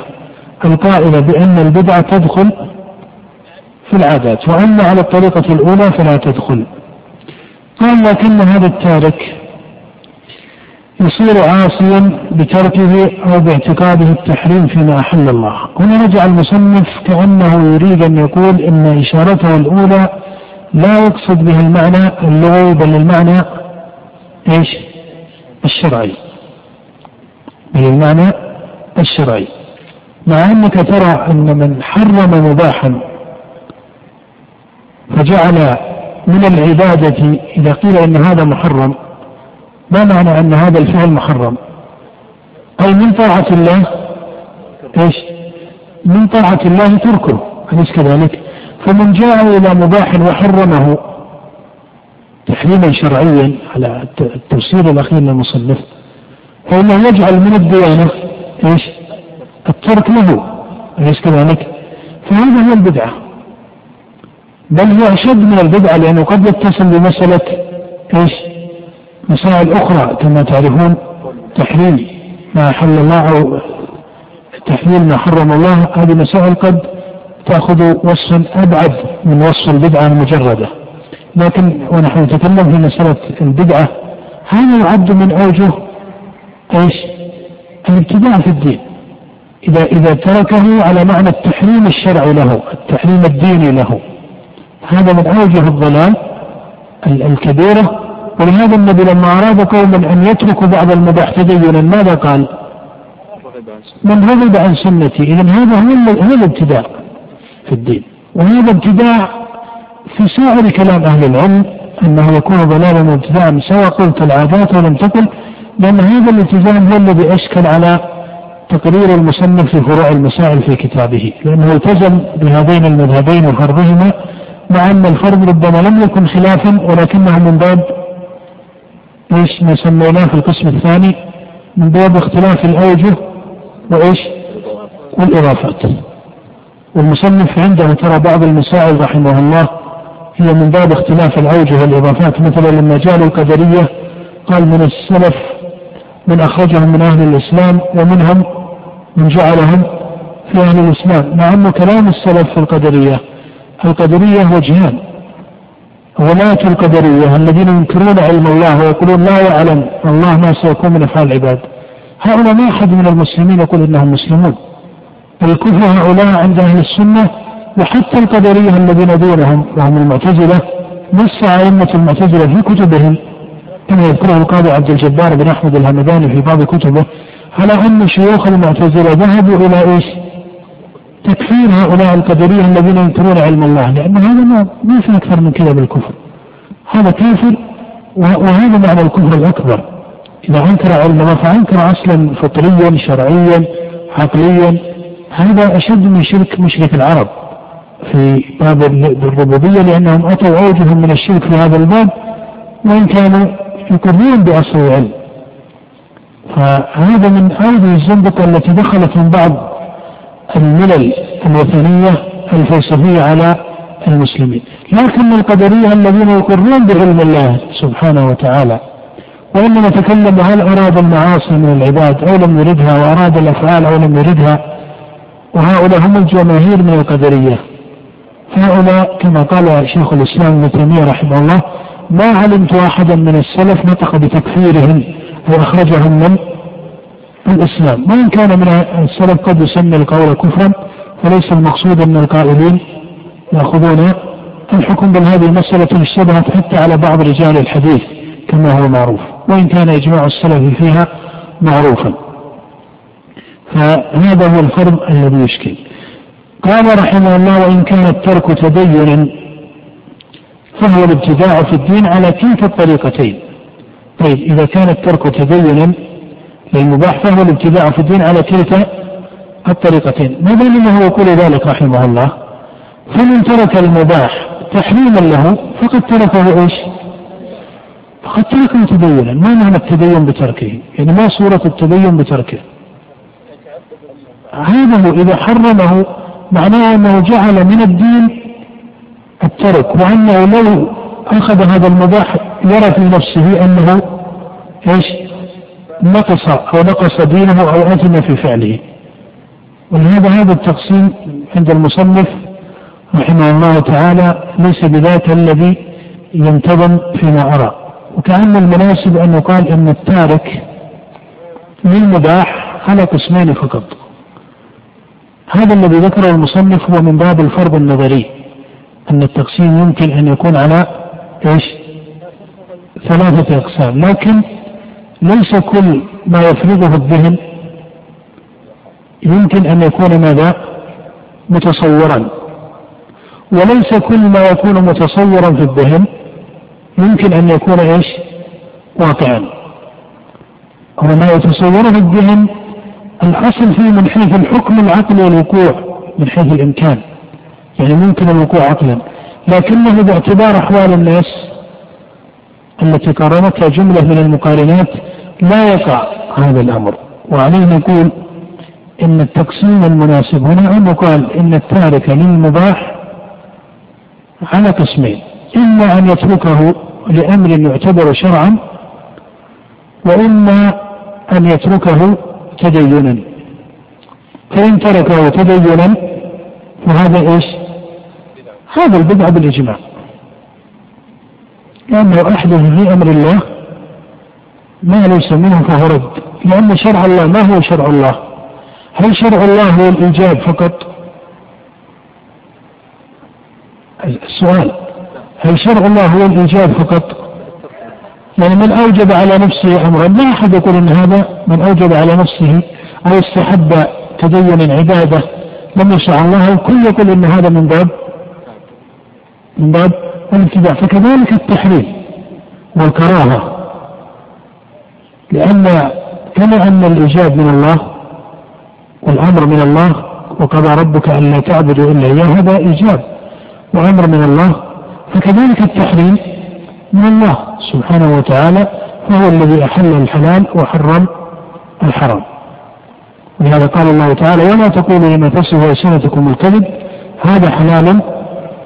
القائلة بأن البدعة تدخل في العادات وأما على الطريقة الأولى فلا تدخل قال لكن هذا التارك يصير عاصيا بتركه أو باعتقاده التحريم فيما أحل الله. هنا رجع المصنف كأنه يريد أن يقول إن إشارته الأولى لا يقصد به المعنى اللغوي بل المعنى إيش؟ الشرعي. بل المعنى الشرعي. مع أنك ترى أن من حرم مباحا فجعل من العبادة إذا قيل إن هذا محرم ما معنى أن هذا الفعل محرم أي من طاعة الله إيش من طاعة الله تركه أليس كذلك فمن جاء إلى مباح وحرمه تحريما شرعيا على التفسير الأخير للمصنف فإنه يجعل من الديانة إيش؟ الترك له أليس كذلك؟ فهذا هو البدعة بل هو أشد من البدعة لأنه قد يتصل بمسألة إيش؟ مسائل أخرى كما تعرفون تحريم ما أحل الله أو تحليل ما حرم الله هذه مسائل قد تأخذ وصفا أبعد من وصف البدعة المجردة لكن ونحن نتكلم في مسألة البدعة هذا يعد من أوجه إيش؟ الابتداع في الدين إذا إذا تركه على معنى التحريم الشرعي له، التحريم الديني له. هذا من أوجه الضلال الكبيرة ولهذا النبي لما أراد قوما أن يتركوا بعض المباح تدينا ماذا قال؟ من رغب عن سنتي إذا هذا هو هو الابتداع في الدين. وهذا ابتداع في سائر كلام أهل العلم أنه يكون ضلالا وابتداعا سواء قلت العادات ولم تقل لأن هذا الالتزام هو الذي أشكل على تقرير المصنف في فروع المسائل في كتابه لأنه التزم بهذين المذهبين وفرضهما مع أن الفرض ربما لم يكن خلافا ولكنه من باب إيش ما سميناه في القسم الثاني من باب اختلاف الأوجه وإيش؟ والإضافات. والمصنف عنده ترى بعض المسائل رحمه الله هي من باب اختلاف الأوجه والإضافات مثلا لما جاء القدرية قال من السلف من أخرجهم من أهل الإسلام ومنهم من جعلهم في أهل الإسلام. مع أن كلام السلف في القدرية القدرية وجهان غلاة القدرية الذين ينكرون علم الله ويقولون لا يعلم الله ما سيكون من أفعال العباد. هؤلاء ما أحد من المسلمين يقول إنهم مسلمون. الكفر هؤلاء عند أهل السنة وحتى القدرية الذين دونهم وهم المعتزلة نص أئمة المعتزلة في كتبهم كما يذكره القاضي عبد الجبار بن أحمد الهمداني في بعض كتبه على أن شيوخ المعتزلة ذهبوا إلى إيش؟ تكفير هؤلاء القدرية الذين ينكرون علم الله لأن هذا ما ما في أكثر من كذا بالكفر. هذا كافر وهذا معنى الكفر الأكبر. إذا أنكر علم الله فأنكر أصلا فطريا شرعيا عقليا. هذا أشد من شرك مشرك العرب في باب الربوبية لأنهم أتوا أوجهم من الشرك في هذا الباب وإن كانوا يقرون بأصل العلم. فهذا من أوجه الزندقة التي دخلت من بعض الملل الوثنية الفلسفية على المسلمين. لكن القدرية الذين يقرون بعلم الله سبحانه وتعالى وإنما تكلم هل أراد المعاصي من العباد أو لم يردها وأراد الأفعال أو لم يردها وهؤلاء هم الجماهير من القدرية. هؤلاء كما قال شيخ الإسلام ابن تيمية رحمه الله ما علمت أحدا من السلف نطق بتكفيرهم أو أخرجهم من الإسلام. وإن كان من السلف قد يسمي القول كفرا فليس المقصود أن القائلين يأخذون الحكم بل هذه مسألة اشتبهت حتى على بعض رجال الحديث كما هو معروف. وإن كان إجماع السلف فيها معروفا. فهذا هو الفرض الذي يشكل. قال رحمه الله وإن كان الترك تدينا فهو الابتداع في الدين على كلتا الطريقتين. طيب إذا كان الترك تدينا للمباح فهو الابتداع في الدين على كلتا الطريقتين. ما دليل هو يقول ذلك رحمه الله؟ فمن ترك المباح تحريما له فقد تركه إيش؟ فقد تركه تدينا. ما معنى التدين بتركه؟ يعني ما صورة التدين بتركه؟ هذا إذا حرمه معناه أنه جعل من الدين الترك وأنه لو أخذ هذا المباح يرى في نفسه أنه إيش؟ نقص أو نقص دينه أو أثم في فعله. ولهذا هذا التقسيم عند المصنف رحمه الله تعالى ليس بذاك الذي ينتظم فيما أرى. وكأن المناسب أن يقال أن التارك للمباح على قسمين فقط. هذا الذي ذكره المصنف هو من باب الفرض النظري أن التقسيم يمكن أن يكون على إيش؟ ثلاثة أقسام لكن ليس كل ما يفرضه الذهن يمكن أن يكون ماذا؟ متصورا. وليس كل ما يكون متصورا في الذهن يمكن أن يكون إيش؟ واقعا. هو ما يتصوره الذهن الأصل فيه من حيث الحكم العقلي والوقوع من حيث الإمكان. يعني ممكن الوقوع عقلا. لكنه باعتبار أحوال الناس التي قارنتها جملة من المقارنات لا يقع هذا الأمر. وعليه نقول إن التقسيم المناسب هنا أن يقال إن التارك للمباح على قسمين. إما أن يتركه لأمر يعتبر شرعا وإما أن يتركه تدينا. فإن تركه تدينا فهذا إيش؟ هذا البدعة بالإجماع. لأنه أحدث في أمر الله ما ليس منه فهو رد. لأن شرع الله ما هو شرع الله؟ هل شرع الله هو الإيجاب فقط؟ السؤال هل شرع الله هو الإيجاب فقط؟ يعني من أوجب على نفسه أمرا لا أحد يقول أن هذا من أوجب على نفسه أو استحب تدين عبادة. لم يشرع الله الكل يقول أن هذا من باب من باب الابتداع فكذلك التحريم والكراهة لأن كما أن الإيجاب من الله والأمر من الله وقضى ربك ألا تعبدوا إلا إياه هذا إيجاب وأمر من الله. فكذلك التحريم من الله سبحانه وتعالى فهو الذي أحل الحلال وحرم الحرام. ولهذا قال الله تعالى ولا تقولوا لما تصف ألسنتكم الكذب هذا حلال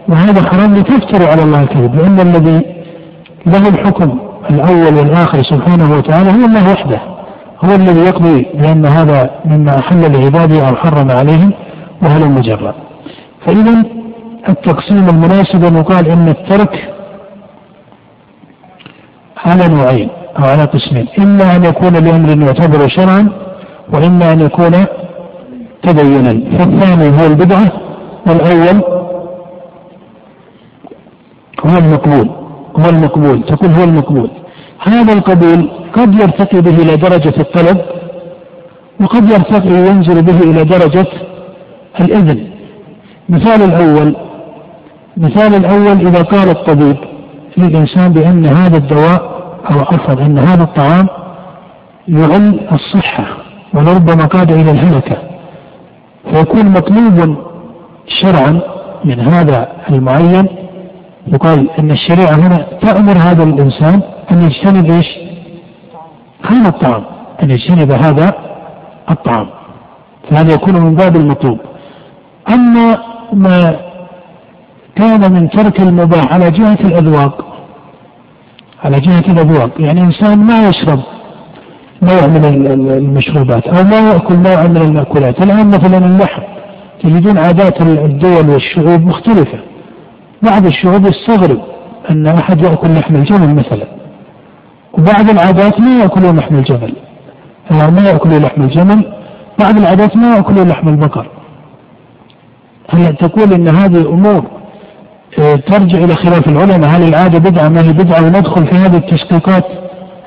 وهذا حرام لتفتروا على الله الكذب لأن الذي له الحكم الأول والآخر سبحانه وتعالى هو الله وحده هو الذي يقضي بأن هذا مما أحل لعباده أو حرم عليهم وهل مجرد فإذا التقسيم المناسب أن يقال إن الترك على نوعين أو على قسمين. إما أن يكون لأمر يعتبر شرعا وإما أن يكون تدينا فالثاني هو البدعة والأول هو المقبول. هو المقبول تقول هو المقبول. هذا القبول قد يرتقي به إلى درجة الطلب وقد يرتقي وينزل به إلى درجة الإذن. مثال الأول مثال الأول إذا قال الطبيب للإنسان بأن هذا الدواء أو عفوا أن هذا الطعام يعل الصحة ولربما قاد إلى الهلكة. فيكون مطلوب شرعا من هذا المعين. يقال أن الشريعة هنا تأمر هذا الإنسان أن يجتنب إيش؟ هذا الطعام أن يجتنب هذا الطعام. فهذا يكون من باب المطلوب. أما ما كان من ترك المباح على جهة الأذواق على جهة الأذواق يعني إنسان ما يشرب نوع من المشروبات أو ما يأكل نوع من المأكولات. الآن مثلا اللحم تجدون عادات الدول والشعوب مختلفة. بعض الشعوب يستغرب أن أحد يأكل لحم الجمل مثلا. وبعض العادات ما يأكلون لحم الجمل. ما يأكلون لحم الجمل بعض العادات ما يأكلون لحم البقر. هل تقول أن هذه أمور ترجع إلى خلاف العلماء. هل العادة بدعة ما هي بدعة؟ وندخل في هذه التشقيقات.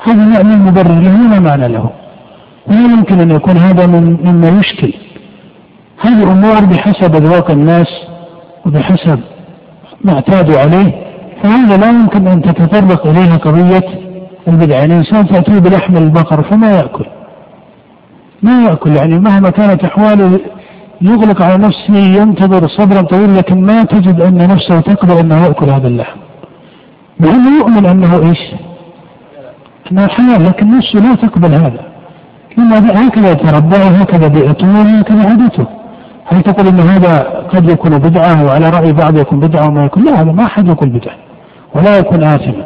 هذا نوع من المبرر له لا معنى له؟ ولا يمكن أن يكون هذا من مما يشكل. هذه أمور بحسب أذواق الناس وبحسب ما اعتادوا عليه. فهذا لا يمكن أن تتطرق إليها قضية البدع. يعني الإنسان تأتيه بلحم البقر فما يأكل. ما يأكل. يعني مهما كانت أحواله يغلق على نفسه ينتظر صبرا طويلا لكن ما تجد أن نفسه تقبل أنه يأكل هذا اللحم. لأنه يؤمن أنه إيش؟ أنه حلال لكن نفسه لا تقبل هذا. لما هكذا يتربى وهكذا بيئته وهكذا عادته. هل تقول إن هذا قد يكون بدعة وعلى رأي بعض يكون بدعة وما يكون؟ لا هذا ما أحد يقول بدعة ولا يكون آثما.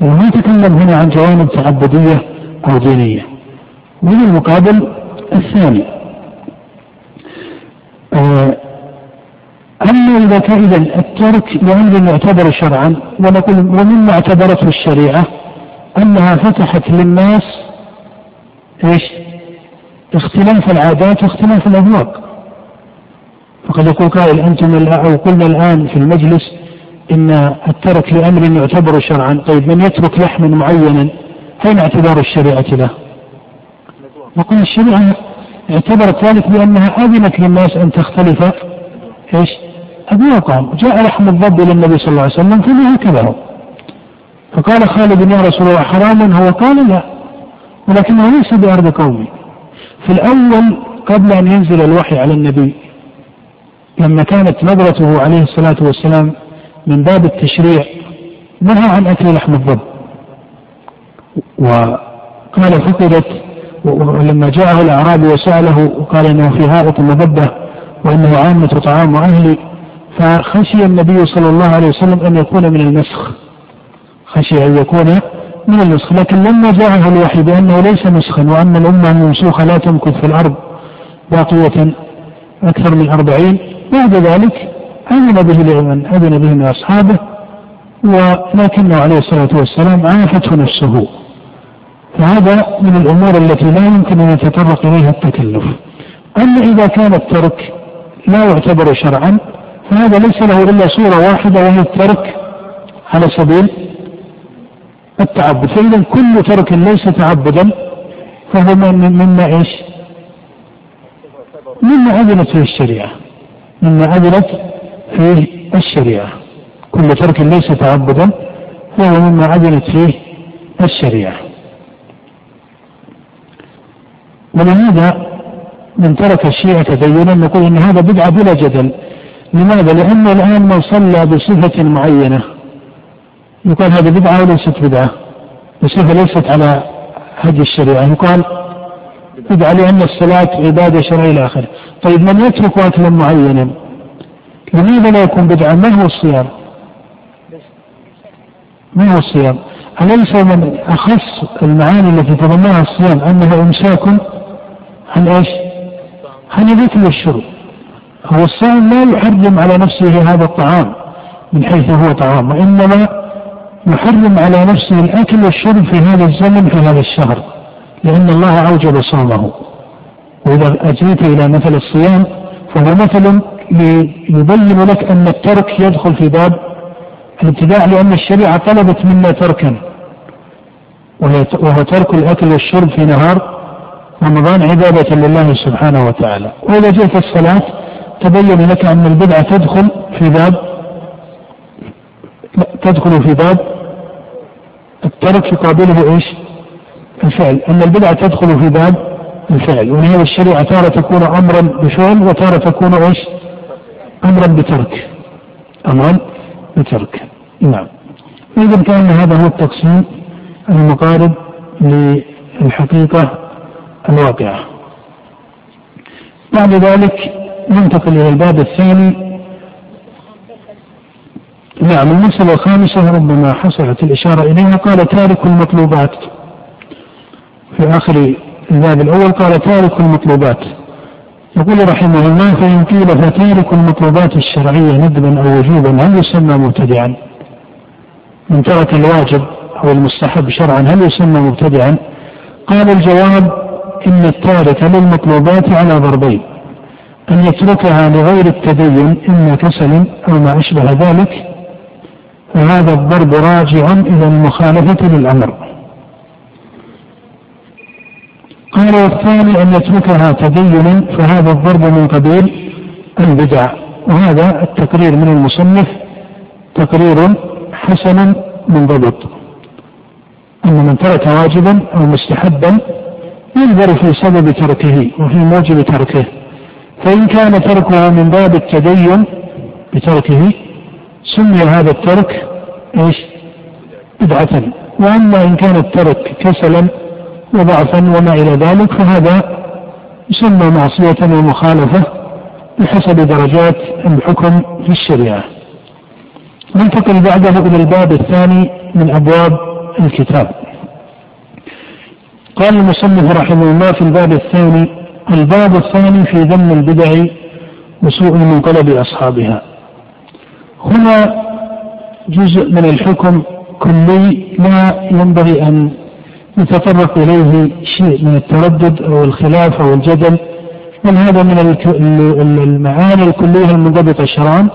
وما يتكلم هنا عن جوانب تعبديه أو دينية. من المقابل الثاني أما إذا كان إذا الترك لأمر يعتبر شرعا ونقول ومما اعتبرته الشريعة أنها فتحت للناس إيش؟ اختلاف العادات واختلاف الأذواق فقد يقول قائل أنتم أو قلنا الآن في المجلس إن الترك لأمر يعتبر شرعا طيب من يترك لحما معينا أين اعتبار الشريعة له؟ نقول الشريعة اعتبرت ذلك بأنها أذنت للناس أن تختلف. إيش؟ أذواقهم جاء لحم الضب إلى النبي صلى الله عليه وسلم فما أكله فقال خالد يا رسول الله حرام هو قال لا. ولكنه ليس بأرض قومي. في الأول قبل أن ينزل الوحي على النبي لما كانت نظرته عليه الصلاة والسلام من باب التشريع نهى عن أكل لحم الضب. وقال فقدت ولما جاءه الأعرابي وسأله وقال إنه في هائط مذبة وإنه عامة طعام أهلي فخشي النبي صلى الله عليه وسلم أن يكون من المسخ خشي أن يكون من النسخ لكن لما جاءه الوحي بأنه ليس نسخا وأن الأمة المنسوخة لا تمكث في الأرض باقية أكثر من أربعين بعد ذلك أذن به لمن أذن به من أصحابه ولكنه عليه الصلاة والسلام عافته نفسه. فهذا من الأمور التي لا يمكن أن يتطرق إليها التكلف. أما إذا كان الترك لا يعتبر شرعا فهذا ليس له إلا صورة واحدة وهي الترك على سبيل التعبد. فإذا كل ترك ليس تعبدا فهو مما إيش؟ مما أذنت فيه الشريعة. مما أذنت فيه الشريعة. كل ترك ليس تعبدا فهو مما أذنت فيه الشريعة. ولهذا من ترك الشيعة تدينا نقول إن هذا بدعة بلا جدل لماذا؟ لأن الآن من صلى بصفة معينة يقال هذه بدعة وليست بدعة بصفة ليست على هدي الشريعة يقال بدعة لأن الصلاة عبادة شرعية إلى آخره طيب من يترك أكلا معينا لماذا لا يكون بدعة؟ ما هو الصيام؟ ما هو الصيام؟ أليس من أخص المعاني التي تضمنها الصيام أنه إمساك عن إيش؟ عن الأكل والشرب هو الصائم لا يحرم على نفسه هذا الطعام من حيث هو طعام وإنما يحرم على نفسه الأكل والشرب في هذا الزمن في هذا الشهر لأن الله أوجب صومه وإذا أتيت إلى مثل الصيام فهو مثل ليبين لك أن الترك يدخل في باب الابتداء لأن الشريعة طلبت منا تركا وهو ترك الأكل والشرب في نهار رمضان عبادة لله سبحانه وتعالى وإذا جئت الصلاة تبين لك أن البدعة تدخل في باب تدخل في باب الترك يقابله إيش؟ الفعل، أن البدعة تدخل في باب الفعل، ولهذا الشريعة تارة تكون أمرا بفعل وتارة تكون إيش؟ أمرا بترك. أمرا بترك. نعم. إذا كان هذا هو التقسيم المقارب للحقيقة الواقعة. بعد ذلك ننتقل إلى الباب الثاني نعم المسألة الخامسة ربما حصلت الإشارة إليها قال تارك المطلوبات في آخر الباب الأول قال تارك المطلوبات يقول رحمه الله فإن قيل فتارك المطلوبات الشرعية ندبا أو وجوبا هل يسمى مبتدعا؟ من ترك الواجب أو المستحب شرعا هل يسمى مبتدعا؟ قال الجواب إن التارك للمطلوبات على ضربين. أن يتركها لغير التدين إما كسل أو ما أشبه ذلك. فهذا الضرب راجع إلى المخالفة للأمر. قال والثاني أن يتركها تدينا فهذا الضرب من قبيل البدع. وهذا التقرير من المصنف تقرير حسن منضبط أن من ترك واجبا أو مستحبا ينظر في سبب تركه وفي موجب تركه فإن كان تركه من باب التدين بتركه سمي هذا الترك إيش؟ بدعة وأما إن كان الترك كسلا وضعفا وما إلى ذلك فهذا يسمى معصية ومخالفة بحسب درجات الحكم في الشريعة. ننتقل بعده إلى الباب الثاني من أبواب الكتاب. قال المصنف رحمه الله في الباب الثاني الباب الثاني في ذم البدع وسوء منقلب أصحابها. هنا جزء من الحكم كلي لا ينبغي أن يتطرق إليه شيء من التردد أو الخلاف أو الجدل بل هذا من المعاني الكلية المنضبطة شرعا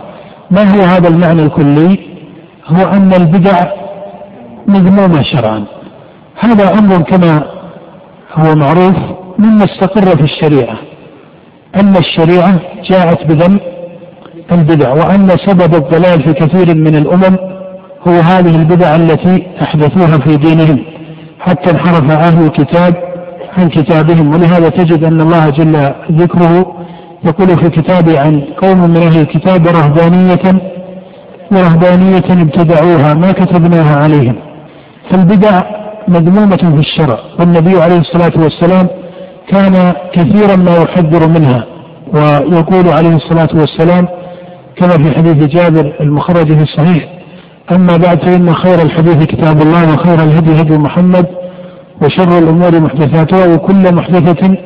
ما هو هذا المعنى الكلي؟ هو أن البدع مذمومة شرعا هذا أمر كما هو معروف مما استقر في الشريعة. أن الشريعة جاءت بذم البدع وأن سبب الضلال في كثير من الأمم هو هذه البدع التي أحدثوها في دينهم. حتى انحرف أهل الكتاب عن كتابهم ولهذا تجد أن الله جل ذكره يقول في كتابه عن قوم من أهل الكتاب رهبانية ورهبانية ابتدعوها ما كتبناها عليهم. فالبدع مذمومة في الشرع والنبي عليه الصلاة والسلام كان كثيرا ما يحذر منها ويقول عليه الصلاة والسلام كما في حديث جابر المخرج في الصحيح أما بعد فإن خير الحديث كتاب الله وخير الهدي هدي محمد وشر الأمور محدثاتها وكل محدثة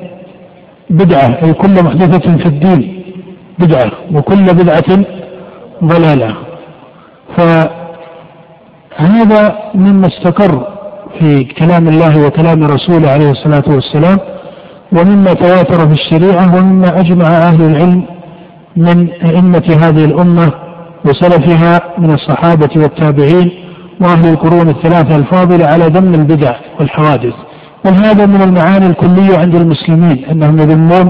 بدعة أي كل محدثة في الدين بدعة وكل بدعة ضلالة. فهذا مما استقر في كلام الله وكلام رسوله عليه الصلاة والسلام ومما تواتر في الشريعة ومما أجمع أهل العلم من أئمة هذه الأمة وسلفها من الصحابة والتابعين وأهل القرون الثلاثة الفاضلة على ذم البدع والحوادث. وهذا من المعاني الكلية عند المسلمين أنهم يذمون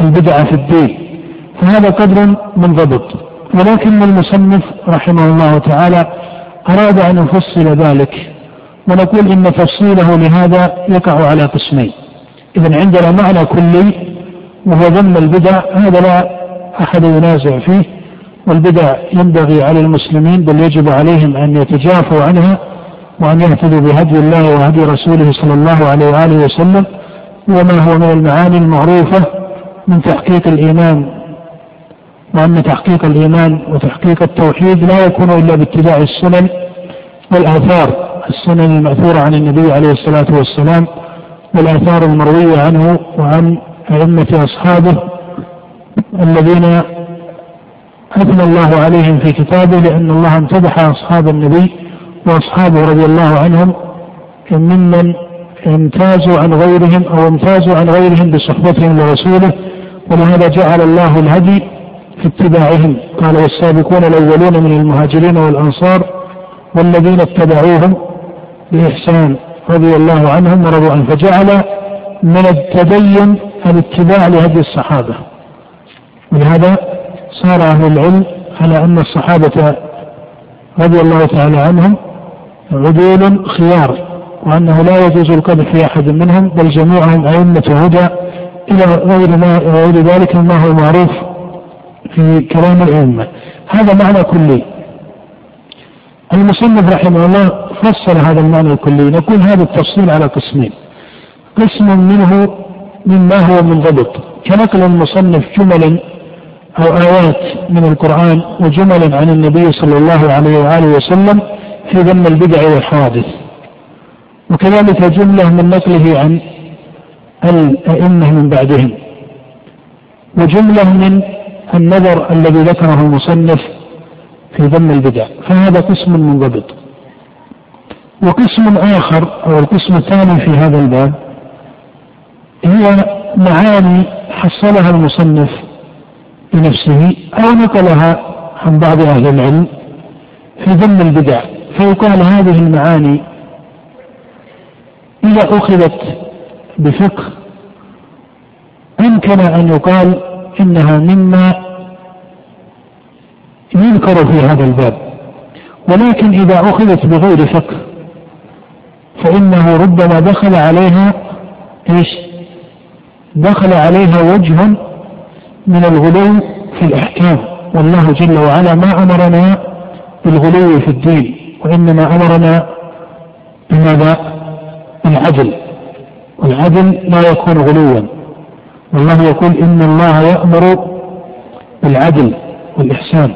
البدع في الدين. فهذا قدر منضبط. ولكن المصنف رحمه الله تعالى أراد أن يفصل ذلك. ونقول إن تفصيله لهذا يقع على قسمين. إذا عندنا معنى كلي وهو ذم البدع هذا لا أحد ينازع فيه والبدع ينبغي على المسلمين بل يجب عليهم أن يتجافوا عنها وأن يهتدوا بهدي الله وهدي رسوله صلى الله عليه وآله وسلم وما هو من المعاني المعروفة من تحقيق الإيمان. وأن تحقيق الإيمان وتحقيق التوحيد لا يكون إلا باتباع السنن والآثار. السنن المأثورة عن النبي عليه الصلاة والسلام والآثار المروية عنه وعن أئمة أصحابه الذين أثنى الله عليهم في كتابه لأن الله امتدح أصحاب النبي وأصحابه رضي الله عنهم ممن امتازوا عن غيرهم أو امتازوا عن غيرهم بصحبتهم لرسوله ولهذا جعل الله الهدي في اتباعهم. قال والسابقون الأولون من المهاجرين والأنصار والذين اتبعوهم بإحسان رضي الله عنهم ورضوا عنه فجعل من التدين الاتباع لهدي الصحابة. ولهذا صار أهل العلم على أن الصحابة رضي الله تعالى عنهم عدول خيار وأنه لا يجوز القدح في أحد منهم بل جميعهم أئمة هدى إلى غير ما غير ذلك مما هو معروف في كلام الأئمة. هذا معنى كلي. المصنف رحمه الله فصل هذا المعنى الكلي. نقول هذا التفصيل على قسمين. قسم منه مما هو منضبط. كنقل المصنف جملا أو آيات من القرآن وجملا عن النبي صلى الله عليه وآله وسلم في ذم البدع والحوادث. وكذلك جملة من نقله عن الأئمة من بعدهم. وجملة من النظر الذي ذكره المصنف في ذم البدع. فهذا قسم منضبط. وقسم آخر أو القسم الثاني في هذا الباب هي معاني حصلها المصنف بنفسه أو نقلها عن بعض أهل العلم في ذم البدع. فيقال هذه المعاني إذا أخذت بفقه أمكن أن يقال إنها مما يذكر في هذا الباب. ولكن إذا أخذت بغير فقه فإنه ربما دخل عليها إيش؟ دخل عليها وجه من الغلو في الأحكام. والله جل وعلا ما أمرنا بالغلو في الدين وإنما أمرنا بماذا؟ العدل والعدل لا يكون غلوا. والله يقول إن الله يأمر بالعدل والإحسان.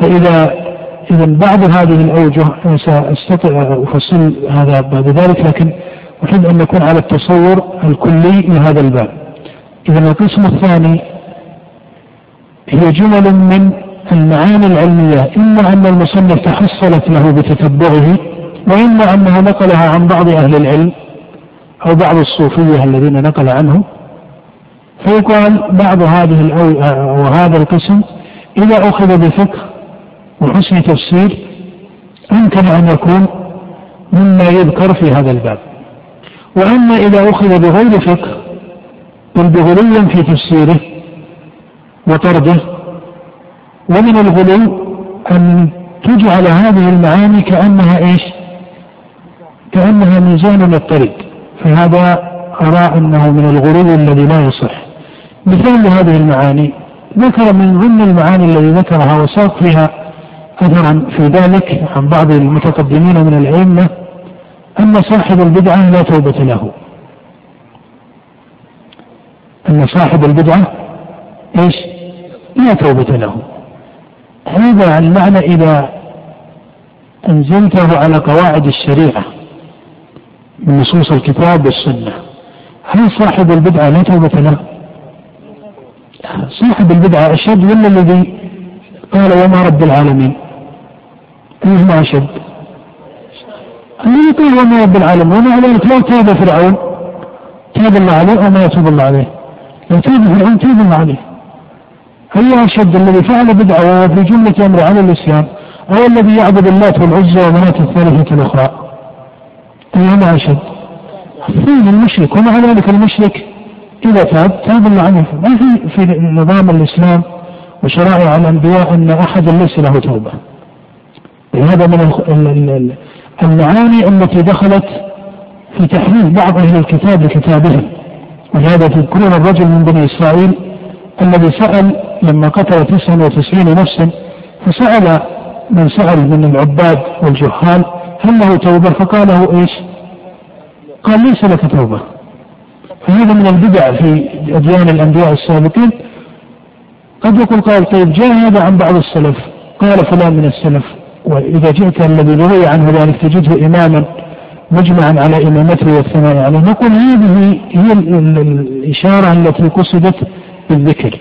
فإذا إذا بعض هذه الأوجه سأستطيع أفصل هذا بعد ذلك لكن أحب أن نكون على التصور الكلي لهذا الباب. إذا القسم الثاني هي جمل من المعاني العلمية إما أن المصنف تحصلت له بتتبعه وإما أنه نقلها عن بعض أهل العلم أو بعض الصوفية الذين نقل عنهم فيقال بعض هذه الأو... أو هذا القسم إذا أخذ بفقه وحسن تفسير يمكن أن يكون مما يذكر في هذا الباب. وأما إذا أخذ بغير فقه بل بغلو في تفسيره وطرده ومن الغلو أن تجعل هذه المعاني كأنها إيش؟ كأنها ميزان يضطرد فهذا أرى أنه من الغلو الذي لا يصح. مثال لهذه المعاني ذكر من ضمن المعاني الذي ذكرها وساق فيها أثرا في ذلك عن بعض المتقدمين من الأئمة أن صاحب البدعة لا توبة له أن صاحب البدعة إيش لا توبة له هذا المعنى إذا أنزلته على قواعد الشريعة من نصوص الكتاب والسنة هل صاحب البدعة لا توبة له؟ صاحب البدعة أشد ولا الذي قال وما رب العالمين؟ أيهما أشد؟ الذي قال وما رب العالمين ومع ذلك لو تاب فرعون تاب الله عليه أو ما يتوب الله عليه؟ لو تاب فرعون تاب الله عليه. أي أشد الذي فعل بدعة وهو في جملة أمر على الإسلام أو الذي يعبد اللات والعزى ومناة الثالثة الأخرى؟ أيهما أشد؟ الثاني المشرك ومع ذلك المشرك إذا تاب تاب الله عنه ما في في نظام الإسلام وشرائع الأنبياء أن أحدا ليس له توبة هذا من المعاني التي دخلت في تحريف بعض أهل الكتاب لكتابهم. ولهذا تذكرون الرجل من بني إسرائيل الذي سأل لما قتل 99 نفسا فسأل من سأل من العباد والجهال هل له توبة؟ فقال له إيش؟ قال ليس لك توبة. فهذا من البدع في أديان الأنبياء السابقين. قد يقول قال طيب جاء هذا عن بعض السلف. قال فلان من السلف. وإذا جئت الذي روي عنه ذلك تجده إماما مجمعا على إمامته والثناء عليه. نقول هذه هي الإشارة التي قصدت بالذكر.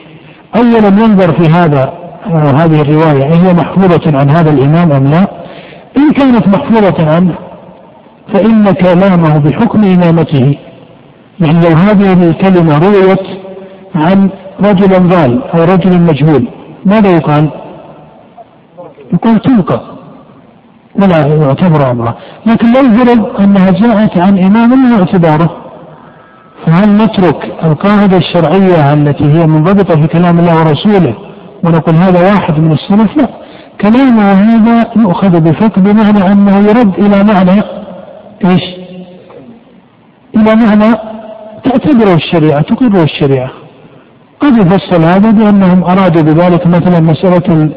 أولا ينظر في هذا هذه الرواية هي محفوظة عن هذا الإمام أم لا؟ إن كانت محفوظة عنه فإن كلامه بحكم إمامته. يعني لو هذه الكلمة رويت عن رجل ضال أو رجل مجهول ماذا يقال؟ يقول تلقى. ولا يعتبر أمره. لكن لو فرض أنها جاءت عن إمام لا اعتباره فهل نترك القاعدة الشرعية التي هي منضبطة في كلام الله ورسوله ونقول هذا واحد من السلف؟ لا. كلامه هذا يؤخذ بفقه بمعنى أنه يرد إلى معنى إيش؟ إلى معنى تعتبره الشريعة تقره الشريعة. قد يفصل هذا بأنهم أرادوا بذلك مثلا مسألة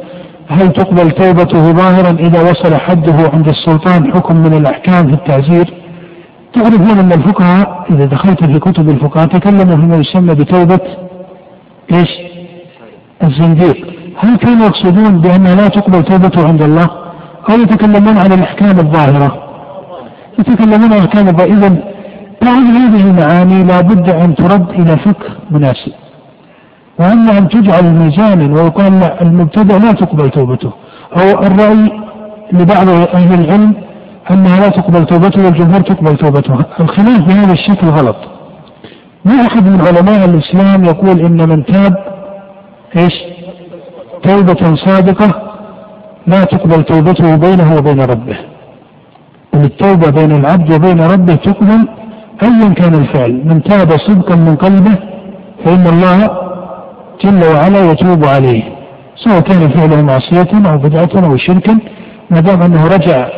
هل تقبل توبته ظاهرا إذا وصل حده عند السلطان حكم من الأحكام في التعزير؟ تعرفون أن الفقهاء إذا دخلت في كتب الفقهاء تكلموا فيما يسمى بتوبة إيش؟ الزنديق. هل كانوا يقصدون بأنها لا تقبل توبته عند الله؟ أو يتكلمون عن الأحكام الظاهرة. يتكلمون عن الأحكام الظاهرة. إذا بعض هذه المعاني لا بد أن ترد إلى فقه مناسب. وأما أن تجعل ميزانا ويقال لا المبتدع لا تقبل توبته. أو الرأي لبعض أهل العلم أنها لا تقبل توبته والجمهور تقبل توبته. الخلاف بهذا الشكل غلط. ما أحد من علماء الإسلام يقول إن من تاب إيش؟ توبة صادقة لا تقبل توبته بينه وبين ربه. التوبة بين العبد وبين ربه تقبل أيا كان الفعل. من تاب صدقا من قلبه فإن الله جل وعلا يتوب عليه سواء كان فعله معصية أو بدعة أو شركا ما دام أنه رجع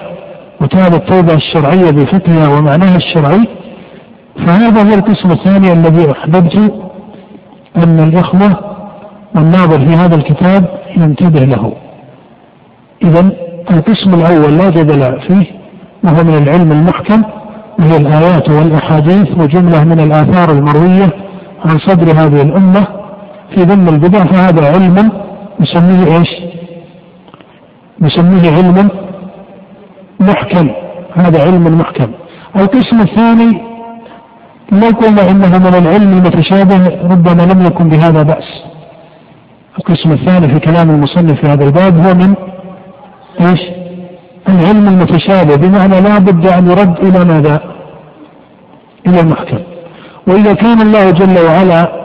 وتاب التوبة الشرعية بفقهها ومعناها الشرعي فهذا هو القسم الثاني الذي أحببت أن الإخوة والناظر في هذا الكتاب ينتبه له. إذا القسم الأول لا جدل فيه وهو من العلم المحكم وهي الآيات والأحاديث وجملة من الآثار المروية عن صدر هذه الأمة في ذم البدع فهذا علم نسميه إيش؟ نسميه علم محكم هذا علم محكم القسم الثاني لو قلنا إنه من العلم المتشابه ربما لم يكن بهذا بأس القسم الثاني في كلام المصنف في هذا الباب هو من إيش؟ العلم المتشابه بمعنى لا بد أن يرد إلى ماذا؟ إلى المحكم وإذا كان الله جل وعلا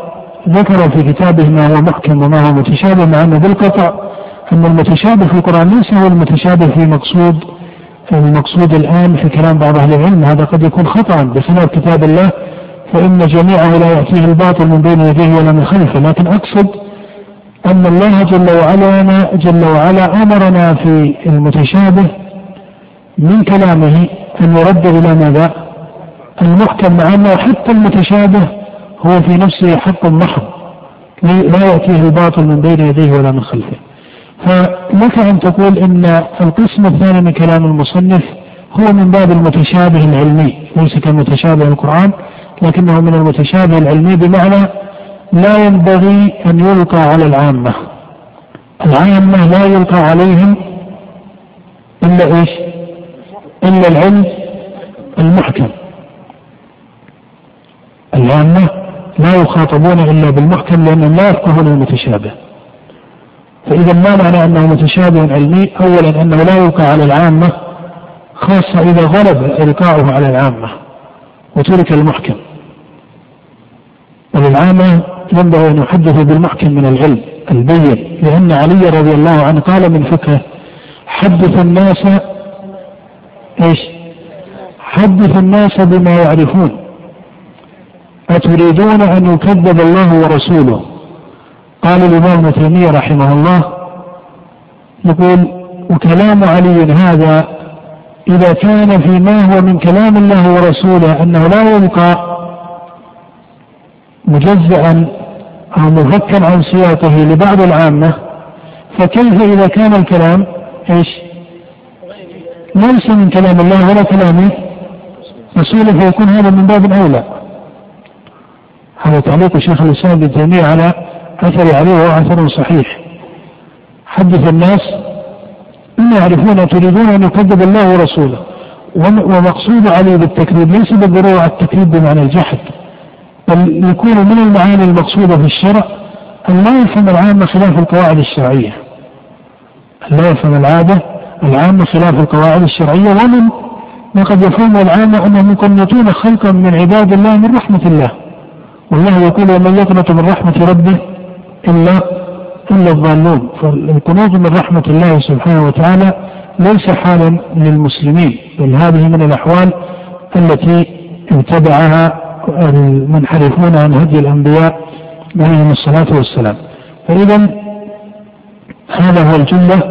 ذكر في كتابه ما هو محكم وما هو متشابه مع انه بالقطع أن المتشابه في القرآن ليس هو المتشابه في مقصود المقصود الان في كلام بعض أهل العلم هذا قد يكون خطأ بخلاف كتاب الله فإن جميعه لا يأتيه الباطل من بين يديه ولا من خلفه لكن أقصد أن الله جل وعلا جل وعلا أمرنا في المتشابه من كلامه أن يرد إلى ماذا؟ المحكم مع أنه حتى المتشابه هو في نفسه حق محض لا يأتيه الباطل من بين يديه ولا من خلفه. فلك أن تقول إن القسم الثاني من كلام المصنف هو من باب المتشابه العلمي ليس كمتشابه القرآن لكنه من المتشابه العلمي بمعنى لا ينبغي أن يلقى على العامة. العامة لا يلقى عليهم إلا إيش؟ إلا العلم المحكم. العامة لا يخاطبون إلا بالمحكم لأنهم لا يفقهون المتشابه. فإذا ما معنى أنه متشابه علمي؟ أولا أنه لا يلقى على العامة خاصة إذا غلب إلقاؤه على العامة وترك المحكم. وللعامة ينبغي أن يحدث بالمحكم من العلم البين لأن علي رضي الله عنه قال من فكره حدث الناس إيش؟ حدث الناس بما يعرفون أتريدون أن يكذب الله ورسوله قال الإمام ابن تيمية رحمه الله يقول وكلام علي هذا إذا كان فيما هو من كلام الله ورسوله أنه لا يبقى مجزئا أو مفكا عن سياقه لبعض العامة فكيف إذا كان الكلام إيش؟ ليس من كلام الله ولا كلام رسوله فيكون هذا من باب أولى هذا تعليق شيخ الإسلام ابن تيمية على أثر عليه وهو أثر صحيح. حدث الناس إن يعرفون تريدون أن يكذب الله ورسوله ومقصود علي بالتكذيب ليس بالضرورة التكذيب بمعنى الجحد بل يكون من المعاني المقصودة في الشرع أن لا يفهم العامة خلاف القواعد الشرعية. أن لا يفهم العادة العامة خلاف القواعد الشرعية ومن ما قد يفهم العامة أنهم يقنطون خلقا من عباد الله من رحمة الله. والله يقول ومن يقنط من رحمة ربه إلا إلا الضالون فالقنوط من رحمة الله سبحانه وتعالى ليس حالا للمسلمين بل هذه من الأحوال التي اتبعها المنحرفون عن هدي الأنبياء عليهم الصلاة والسلام. فإذا هذا هو الجملة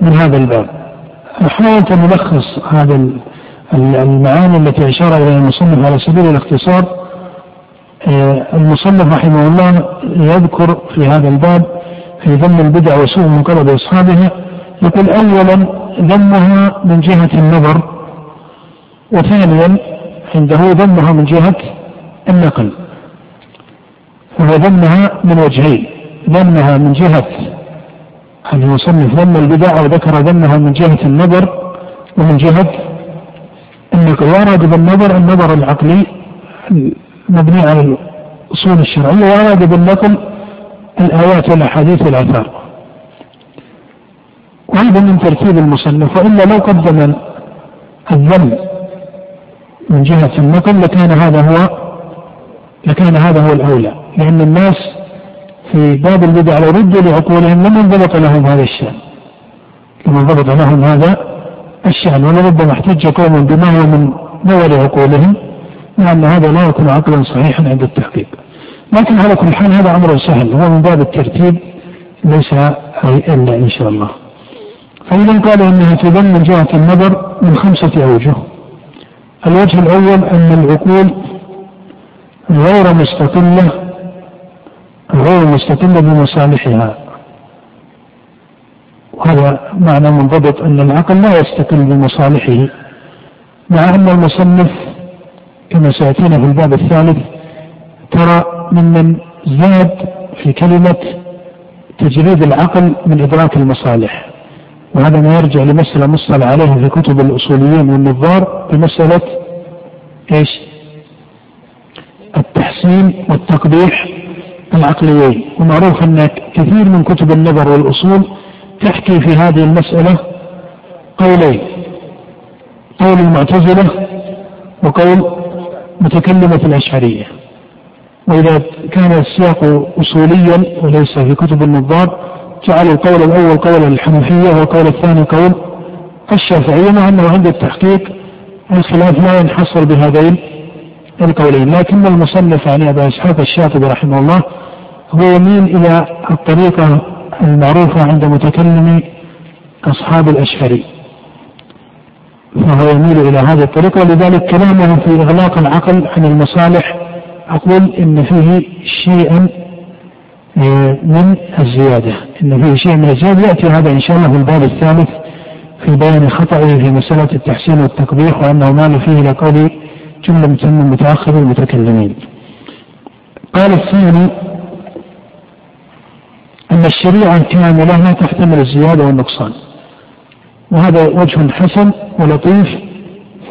من هذا الباب. حاولت أن ألخص هذا المعاني التي أشار إليها المصنف على سبيل الاختصار. المصنف رحمه الله يذكر في هذا الباب في ذم البدع وسوء منقلب أصحابها يقول أولا ذمها من جهة النظر وثانيا عنده ذمها من جهة النقل فهو ذمها من وجهين ذمها من جهة المصنف ذم البدع وذكر ذمها من جهة النظر ومن جهة النقل. وأراد بالنظر النظر العقلي مبني على الأصول الشرعية وأراد بالنقل الآيات والأحاديث والآثار. وهذا من ترتيب المصنف وإلا لو قدم الذم من جهة النقل لكان هذا هو لكان هذا هو الأولى. لأن الناس في باب البدع لو ردوا لعقولهم لم ينضبط لهم هذا الشأن. لم ينضبط لهم هذا الشأن ولربما احتج قوم بما هو من نور عقولهم مع أن هذا لا يكون عقلا صحيحا عند التحقيق. لكن على كل حال هذا أمر سهل. هو من باب الترتيب ليس إلا إن شاء الله. فإذا قال إنها تبان من جهة النظر من خمسة أوجه. الوجه الأول أن العقول غير مستقلة غير مستقلة بمصالحها. وهذا معنى منضبط أن العقل لا يستقل بمصالحه مع أن المصنف كما سيأتينا في الباب الثالث ترى ممن زاد في كلمة تجريد العقل من إدراك المصالح وهذا ما يرجع لمسألة مصطلح عليها في كتب الأصوليين والنظار بمسألة إيش؟ التحسين والتقبيح العقليين ومعروف أن كثير من كتب النظر والأصول تحكي في هذه المسألة قولين قول المعتزلة وقول متكلمة الأشعرية. وإذا كان السياق أصوليا وليس في كتب النظار جعل القول الأول قول الحنفية والقول الثاني قول الشافعية مع أنه عند التحقيق الخلاف لا ينحصر بهذين القولين. لكن المصنف يعني أبا إسحاق الشاطبي رحمه الله هو يميل إلى الطريقة المعروفة عند متكلم أصحاب الأشعري. فهو يميل إلى هذه الطريقة ولذلك كلامه في إغلاق العقل عن المصالح أقول إن فيه شيئا آه، من الزيادة إن فيه شيء من الزيادة يأتي هذا إن شاء الله في الباب الثالث في بيان خطئه في مسألة التحسين والتقبيح وأنه مال فيه إلى قول جملة من متأخر المتكلمين. قال الثاني أن الشريعة كاملة لا تحتمل الزيادة والنقصان. وهذا وجه حسن ولطيف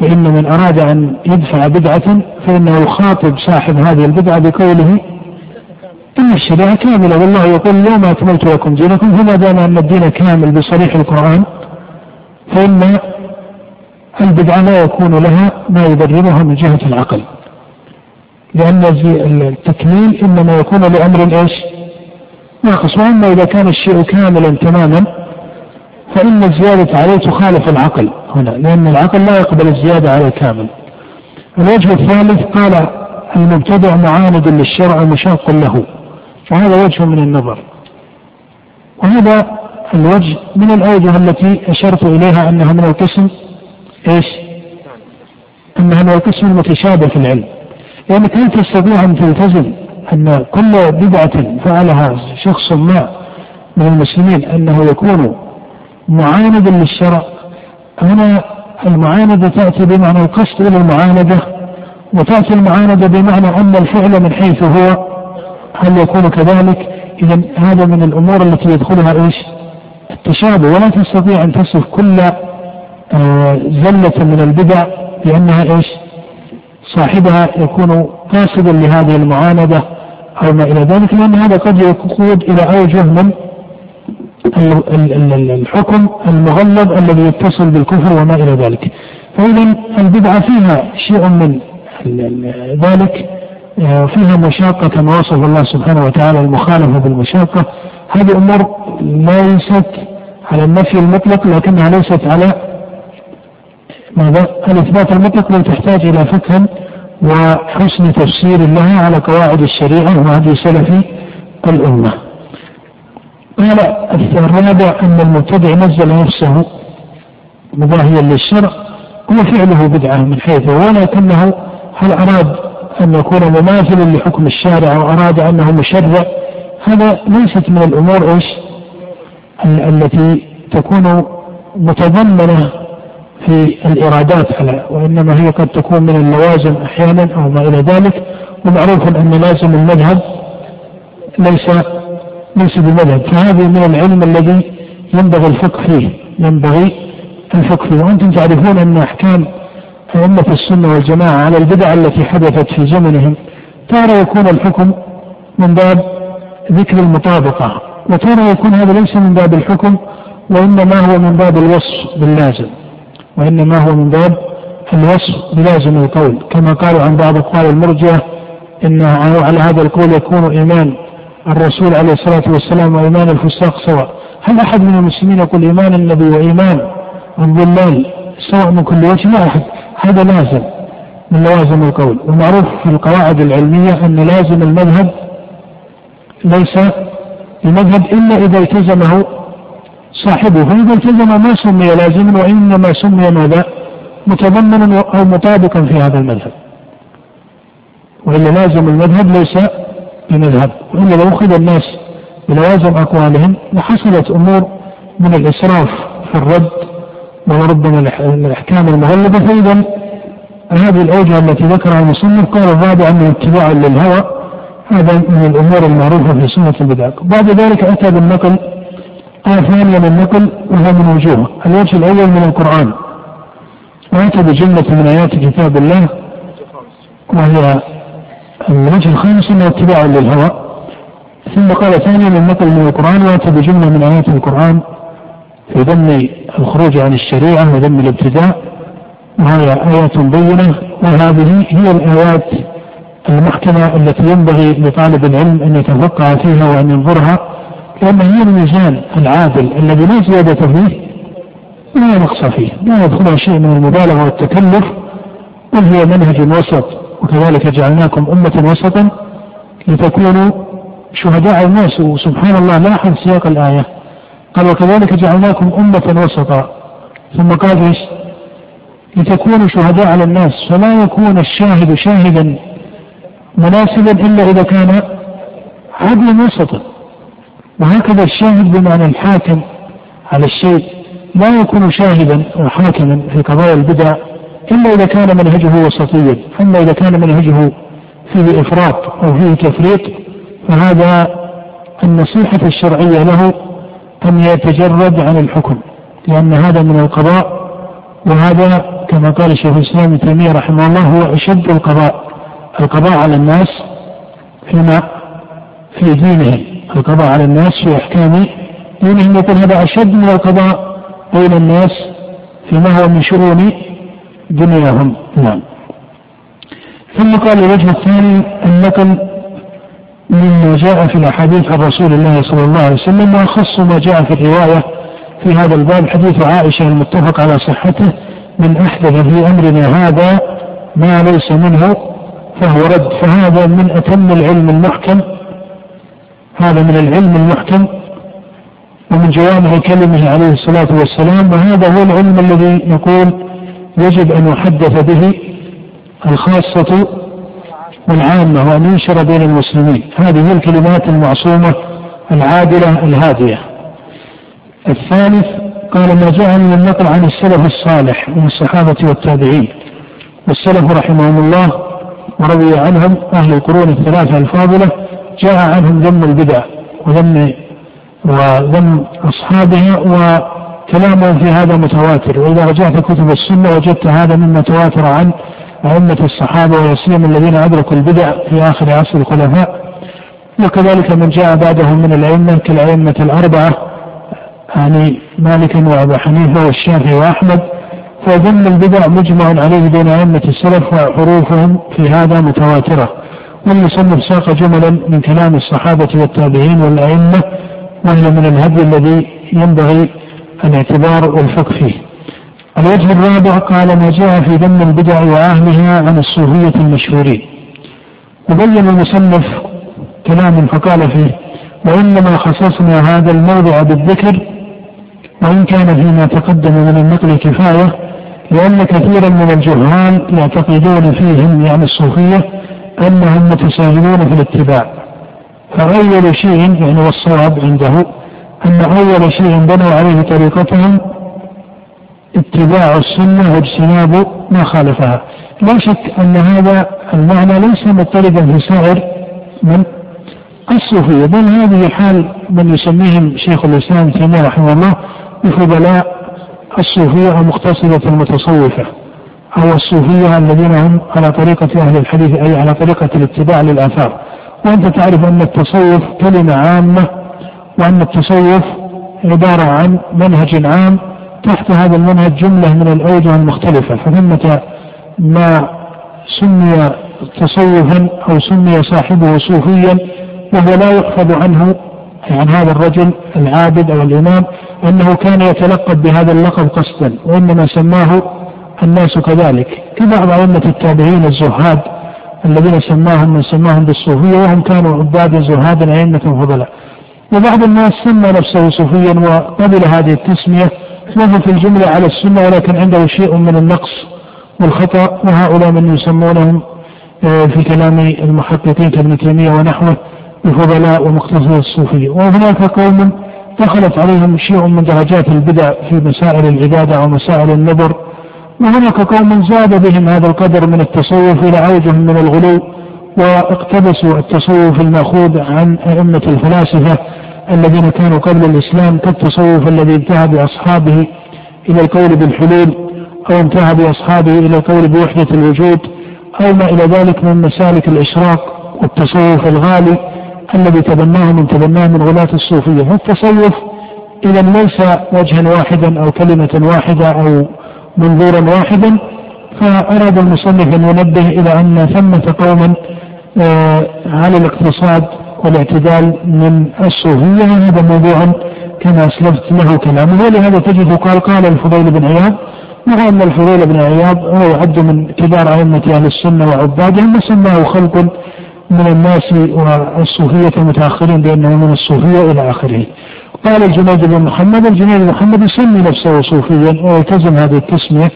فإن من أراد أن يدفع بدعة فإنه يخاطب صاحب هذه البدعة بقوله إن الشريعة كاملة والله يقول اليوم أكملت لكم دينكم فما دام أن الدين كامل بصريح القرآن فإن البدعة لا يكون لها ما يبررها من جهة العقل لأن التكميل إنما يكون لأمر إيش؟ ناقص وأما إذا كان الشيء كاملا تماما فإن الزيادة عليه تخالف العقل هنا لأن العقل لا يقبل الزيادة على الكامل الوجه الثالث قال المبتدع معاند للشرع مشاق له. وهذا وجه من النظر. وهذا الوجه من الأوجه التي أشرت إليها أنها من القسم إيش؟ أنها من القسم المتشابه في العلم. لأنك هل تستطيع أن تلتزم أن كل بدعة فعلها شخص ما من المسلمين أنه يكون معاندا للشرع هنا المعاندة تأتي بمعنى القصد إلى المعاندة وتأتي المعاندة بمعنى أن الفعل من حيث هو هل يكون كذلك؟ إذا هذا من الأمور التي يدخلها إيش؟ التشابه ولا تستطيع أن تصف كل آه، زلة من البدع بأنها إيش؟ صاحبها يكون قاصدا لهذه المعاندة أو ما إلى ذلك لأن هذا قد يقود إلى أوجه من الحكم المغلظ الذي يتصل بالكفر وما إلى ذلك فإذا البدعة فيها شيء من ذلك آه، فيها مشاقة كما وصف الله سبحانه وتعالى المخالفة بالمشاقة هذه أمور ليست على النفي المطلق لكنها ليست على ماذا؟ الإثبات المطلق بل تحتاج إلى فقه وحسن تفسير لها على قواعد الشريعة وهدي سلف الأمة. قال الرابع أن المبتدع نزل نفسه مضاهيا للشرع هو فعله بدعة من حيث ولكنه هل أراد أن يكون مماثلا لحكم الشارع أو أراد أنه مشرع؟ هذا ليست من الأمور إيش؟ التي تكون متضمنة في الإرادات على وإنما هي قد تكون من اللوازم أحيانا أو ما إلى ذلك. ومعروف أن لازم المذهب ليس ليس بمذهب. فهذا من العلم الذي ينبغي الفقه فيه ينبغي الفقه فيه. وأنتم تعرفون أن أحكام أئمة السنة والجماعة على البدع التي حدثت في زمنهم تارة يكون الحكم من باب ذكر المطابقة. وتارة يكون هذا ليس من باب الحكم وإنما هو من باب الوصف باللازم. وإنما هو من باب الوصف بلازم القول. كما قالوا عن بعض أقوال المرجئة إن على هذا القول يكون إيمان. الرسول عليه الصلاة والسلام وإيمان الفساق سواء. هل أحد من المسلمين يقول إيمان النبي وإيمان الضلال سواء من كل وجه؟ لا أحد. هذا لازم من لوازم القول. ومعروف في القواعد العلمية أن لازم المذهب ليس المذهب إلا إذا التزمه صاحبه. فإذا التزم ما سمي لازما وإنما سمي ماذا؟ متضمنا أو مطابقا في هذا المذهب. وإلا لازم المذهب ليس بمذهب وإلا لو أخذ الناس بلوازم أقوالهم لحصلت أمور من الإسراف في الرد وربما الأحكام المغلبة. فإذا هذه الأوجه التي ذكرها المصنف قال الرابع أنه اتباع للهوى. هذا من الأمور المعروفة في سنة البدع. بعد ذلك أتى بالنقل ثانية من النقل وهو من وجوه. الوجه الأول من القرآن. وأتى بجملة من آيات كتاب الله وهي الوجه الخامس أنه اتباع للهوى. ثم قال ثانيا من النقل من القرآن وأتى بجملة من آيات القرآن في ذم الخروج عن الشريعة وذم الابتداء. وهي آيات بينة؟ وهذه هي الآيات المحكمة التي ينبغي لطالب العلم أن يتفقه فيها وأن ينظرها لأن هي الميزان العادل الذي لا زيادة فيه ولا نقص فيه لا يدخلها شيء من المبالغة والتكلف بل هي منهج وسط وكذلك جعلناكم أمة وسطا لتكونوا شهداء الناس. وسبحان الله لاحظ سياق الآية. قال وكذلك جعلناكم أمة وسطا. ثم قال إيش؟ لتكونوا شهداء على الناس. فلا يكون الشاهد شاهدا مناسبا إلا إذا كان عدلا وسطا. وهكذا الشاهد بمعنى الحاكم على الشيء. لا يكون شاهدا وحاكما في قضايا البدع. إلا إذا كان منهجه وسطيا أما إذا كان منهجه فيه إفراط أو فيه تفريط فهذا النصيحة الشرعية له أن يتجرد عن الحكم لأن هذا من القضاء وهذا كما قال شيخ الإسلام ابن تيمية رحمه الله هو أشد القضاء القضاء على الناس فيما في دينهم القضاء على الناس في أحكام دينهم يقول هذا أشد من القضاء بين الناس فيما هو من شؤون دنياهم. نعم. ثم قال الوجه الثاني النقل مما جاء في الأحاديث عن رسول الله صلى الله عليه وسلم وأخص ما جاء في الرواية في هذا الباب حديث عائشة المتفق على صحته من أحدث في أمرنا هذا ما ليس منه فهو رد. فهذا من أتم العلم المحكم. هذا من العلم المحكم ومن جوامع كلمه عليه الصلاة والسلام. وهذا هو العلم الذي نقول يجب أن يحدث به الخاصة والعامة وأن ينشر بين المسلمين. هذه الكلمات المعصومة العادلة الهادية. الثالث قال ما جاء من النقل عن السلف الصالح من الصحابة والتابعين والسلف رحمهم الله ورضي عنهم أهل القرون الثلاثة الفاضلة جاء عنهم ذم البدع وذم وذم أصحابها وكلامهم في هذا متواتر. وإذا رجعت كتب السنة وجدت هذا مما تواتر عن أئمة الصحابة ويسلم الذين أدركوا البدع في آخر عصر الخلفاء. وكذلك من جاء بعدهم من الأئمة كالأئمة الأربعة يعني مالك وأبو حنيفة والشافعي وأحمد. فظن البدع مجمع عليه بين أئمة السلف وحروفهم في هذا متواترة. والمصنف ساق جملا من كلام الصحابة والتابعين والأئمة وهي من الهدي الذي ينبغي الاعتبار والفقه فيه. الوجه الرابع قال ما جاء في ذم البدع وأهلها عن الصوفية المشهورين. وبين المصنف كلام فقال فيه وإنما خصصنا هذا الموضع بالذكر وإن كان فيما تقدم من النقل كفاية لأن كثيرا من الجهال يعتقدون فيهم يعني الصوفية أنهم متساهلون في الاتباع. فاول شيء يعني والصواب عنده. أن أول شيء بنوا عليه طريقتهم اتباع السنة واجتناب ما خالفها. لا شك أن هذا المعنى ليس مضطربا في سائر من الصوفية بل هذه حال من يسميهم شيخ الإسلام تيمية رحمه الله بفضلاء الصوفية ومقتصدة المتصوفة أو الصوفية الذين هم على طريقة أهل الحديث أي على طريقة الاتباع للآثار. وأنت تعرف أن التصوف كلمة عامة وأن التصوف عبارة عن منهج عام تحت هذا المنهج جملة من الأوجه المختلفة فثمة ما سمي تصوفا أو سمي صاحبه صوفيا وهو لا يحفظ عنه عن هذا الرجل العابد أو الإمام أنه كان يتلقب بهذا اللقب قصدا وإنما سماه الناس كذلك. كبعض أئمة التابعين الزهاد الذين سماهم من سماهم بالصوفية وهم كانوا عبادا زهادا أئمة فضلاء. وبعض الناس سمى نفسه صوفيا وقبل هذه التسمية وهو في الجملة على السنة ولكن عنده شيء من النقص والخطأ وهؤلاء من يسمونهم آه، في كلام المحققين كابن تيمية ونحوه بفضلاء ومقتصد الصوفية. وهناك قوم دخلت عليهم شيء من درجات البدع في مسائل العبادة ومسائل النظر وهناك قوم زاد بهم هذا القدر من التصوف إلى عوجه من الغلو واقتبسوا التصوف المأخوذ عن أئمة الفلاسفة الذين كانوا قبل الإسلام كالتصوف الذي انتهى بأصحابه إلى القول بالحلول أو انتهى بأصحابه إلى القول بوحدة الوجود أو ما إلى ذلك من مسالك الإشراق والتصوف الغالي الذي تبناه من تبناه من غلاة الصوفية. فالتصوف إذا ليس وجها واحدا أو كلمة واحدة أو منظورا واحدا فأراد المصنف أن ينبه إلى أن ثمة قوما على الاقتصاد والاعتدال من الصوفية. هذا موضوع كما أسلفت له كلامه. ولهذا تجد قال قال الفضيل بن عياض مع أن الفضيل بن عياض هو يعد من كبار أئمة أهل السنة وعبادهم وسماه خلق من الناس والصوفية المتأخرين بأنه من الصوفية إلى آخره. قال الجنيد بن محمد الجنيد بن محمد يسمي نفسه صوفيا ويلتزم هذه التسمية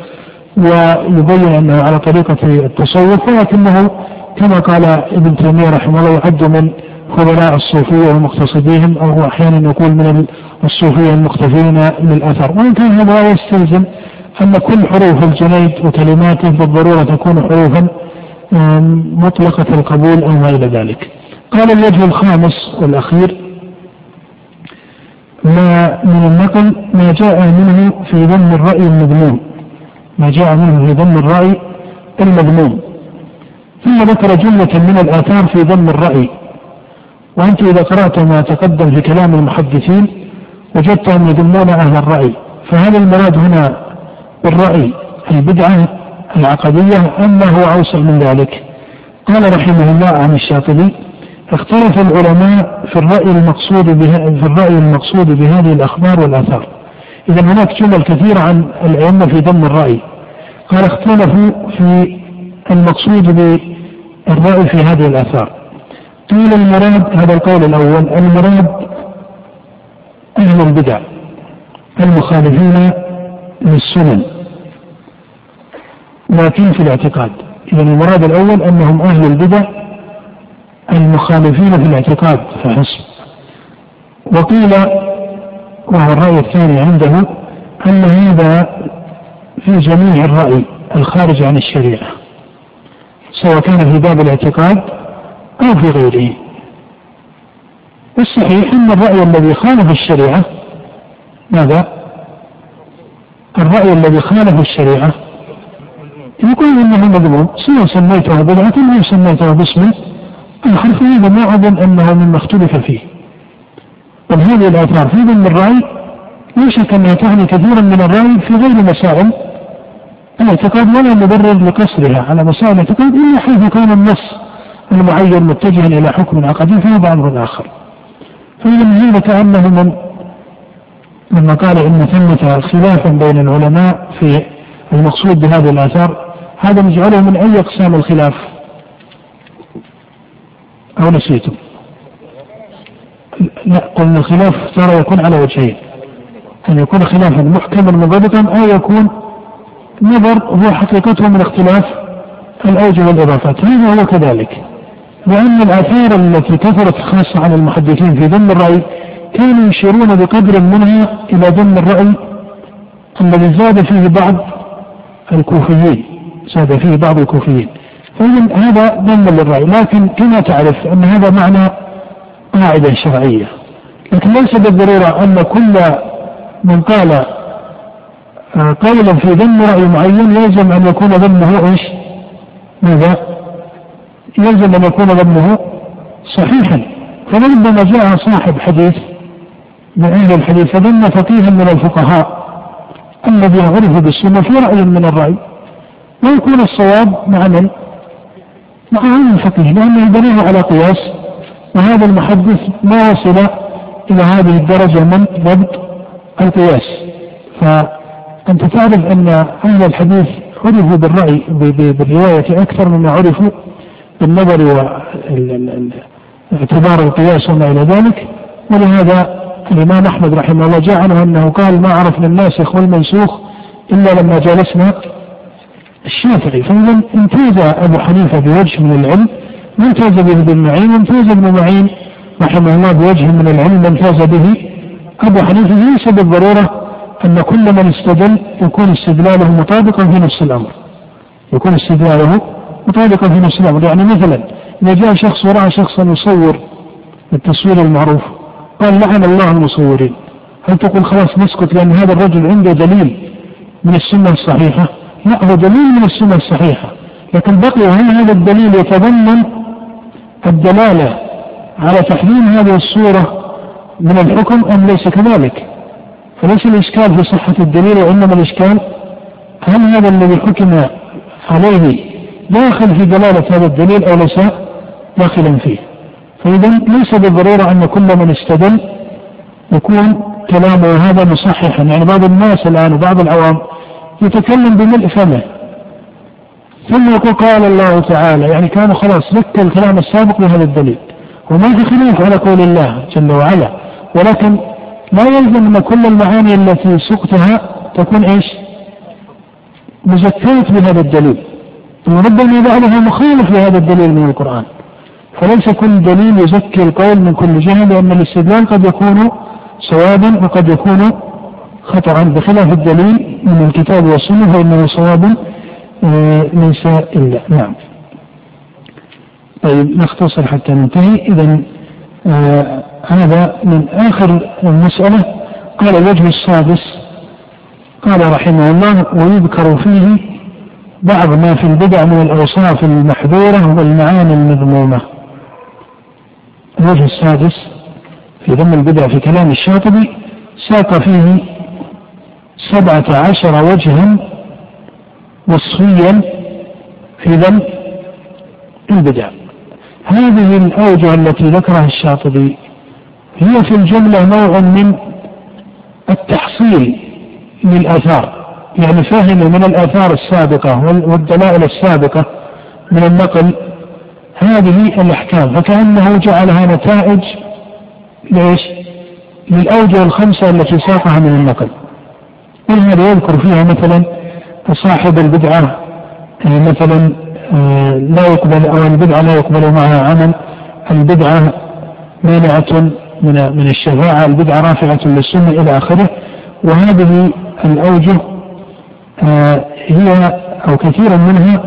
ويبين أنه على طريقة التصوف ولكنه كما قال ابن تيمية رحمه الله يعد من فضلاء الصوفية ومقتصديهم أو أحيانا يقول من الصوفية المختفين للأثر وإن كان هذا يستلزم أن كل حروف الجنيد وكلماته بالضرورة تكون حروفا مطلقة القبول أو ما إلى ذلك. قال الوجه الخامس والأخير ما من النقل ما جاء منه في ذم الرأي المذموم. ما جاء منه في ذم الرأي المذموم. ثم ذكر جملة من الآثار في ذم الرأي وأنت إذا قرأت ما تقدم في كلام المحدثين وجدتهم يذمون أهل الرأي فهل المراد هنا بالرأي البدعة العقدية أم هو أوسع من ذلك؟ قال رحمه الله عن الشاطبي اختلف العلماء في الرأي المقصود في الرأي المقصود بهذه الأخبار والآثار. إذا هناك جمل كثيرة عن الأئمة في ذم الرأي. قال اختلفوا في المقصود بالرأي في هذه الآثار. قيل المراد هذا القول الأول المراد أهل البدع المخالفين للسنن لكن في الاعتقاد. إذا المراد الأول أنهم أهل البدع المخالفين في الاعتقاد فحسب. وقيل وهو الرأي الثاني عنده أن هذا في جميع الرأي الخارج عن الشريعة. سواء كان في باب الاعتقاد أو في غيره والصحيح أن الرأي الذي خالف الشريعة ماذا؟ الرأي الذي خالف الشريعة يقول إنه مذموم سواء سميته بدعة أو سميته باسم آخر فهذا ما اظن أنه مما اختلف فيه. بل هذه الآثار في ضمن الرأي لا شك أنها تعني كثيرا من الرأي في غير مسائل الاعتقاد ولا مبرر لقصرها على مسائل الاعتقاد الا حيث كان النص المعين متجها إلى حكم عقدي فهذا أمر آخر. فاذا هذا كأنه من لما قال إن ثمة خلافا بين العلماء في المقصود بهذه الآثار هذا نجعله من أي أقسام الخلاف؟ أو نسيتم؟ لا قلنا الخلاف ترى يكون على وجهين. أن يكون خلافا محكما منضبطا أو يكون نظر هو حقيقته من اختلاف الأوجه والإضافات. هذا هو كذلك؟ لأن الآثار التي كثرت خاصة عن المحدثين في ذم الرأي كانوا يشيرون بقدر منها إلى ذم الرأي الذي زاد فيه بعض الكوفيين زاد فيه بعض الكوفيين. فإذا هذا ضمن للرأي. لكن كما تعرف أن هذا معنى قاعدة شرعية. لكن ليس بالضرورة أن كل من قال قولا في ذم رأي معين يلزم أن يكون ذمه إيش؟ ماذا؟ يلزم أن يكون ذمه صحيحا فربما جاء صاحب حديث من أهل الحديث فظن فقيها من الفقهاء الذين عرفوا بالسنة في رأي من الرأي ويكون الصواب مع من؟ مع علم الفقيه لأنه يبنيه على قياس وهذا المحدث ما وصل إلى هذه الدرجة من ضبط القياس فأنت تعرف أن أهل الحديث عرفوا بالرأي بالرواية أكثر مما عرفوا بالنظر واعتبار القياس وما إلى ذلك. ولهذا الإمام أحمد رحمه الله جاء عنه أنه قال ما عرفنا الناسخ والمنسوخ إلا لما جالسنا الشافعي. فإذا امتاز أبو حنيفة بوجه من العلم ما امتاز به ابن معين وامتاز ابن معين رحمه الله بوجه من العلم امتاز به أبو حنيفة. ليس بالضرورة أن كل من استدل يكون استدلاله مطابقا في نفس الأمر. يكون استدلاله مطابقا في نفس الأمر. يعني مثلا إذا جاء شخص ورأى شخصا يصور التصوير المعروف قال لعن الله المصورين. هل تقول خلاص نسكت لأن هذا الرجل عنده دليل من السنة الصحيحة؟ لا هو دليل من السنة الصحيحة. لكن بقي هل هذا الدليل يتضمن الدلالة على تحريم هذه الصورة من الحكم أم ليس كذلك؟ فليس الإشكال في صحة الدليل وإنما الإشكال هل هذا الذي حكم عليه داخل في دلالة هذا الدليل أو ليس داخلا فيه؟ فإذا ليس بالضرورة أن كل من استدل يكون كلامه هذا مصححا. يعني بعض الناس الآن وبعض العوام يتكلم بملء فمه. ثم يقول قال الله تعالى يعني كان خلاص ذكر الكلام السابق بهذا الدليل. وما في خلاف على قول الله جل وعلا. ولكن لا يلزم أن كل المعاني التي سقتها تكون إيش؟ مزكاة بهذا الدليل. وربما بعضها مخالف لهذا الدليل من القرآن. فليس كل دليل يزكي القول من كل جهة لأن الاستدلال قد يكون صوابا وقد يكون خطأ بخلاف الدليل من الكتاب والسنة فإنه صواب آه، ليس إلا نعم. طيب نختصر حتى ننتهي. إذا آه هذا من آخر المسألة. قال الوجه السادس قال رحمه الله ويذكر فيه بعض ما في البدع من الأوصاف المحذورة والمعاني المذمومة. الوجه السادس في ذم البدع في كلام الشاطبي ساق فيه سبعة عشر وجها وصفيا في ذم البدع. هذه الأوجه التي ذكرها الشاطبي هي في الجملة نوع من التحصيل للآثار. يعني فهم من الآثار السابقة والدلائل السابقة من النقل هذه الأحكام. فكأنه جعلها نتائج ليش؟ للأوجه الخمسة التي ساقها من النقل. ولهذا يذكر فيها مثلا صاحب البدعة مثلا آه، لا يقبل أو البدعة لا يقبل معها عمل. البدعة مانعة من من الشفاعة البدعة رافعة للسنة إلى آخره وهذه الأوجه آه، هي أو كثيرا منها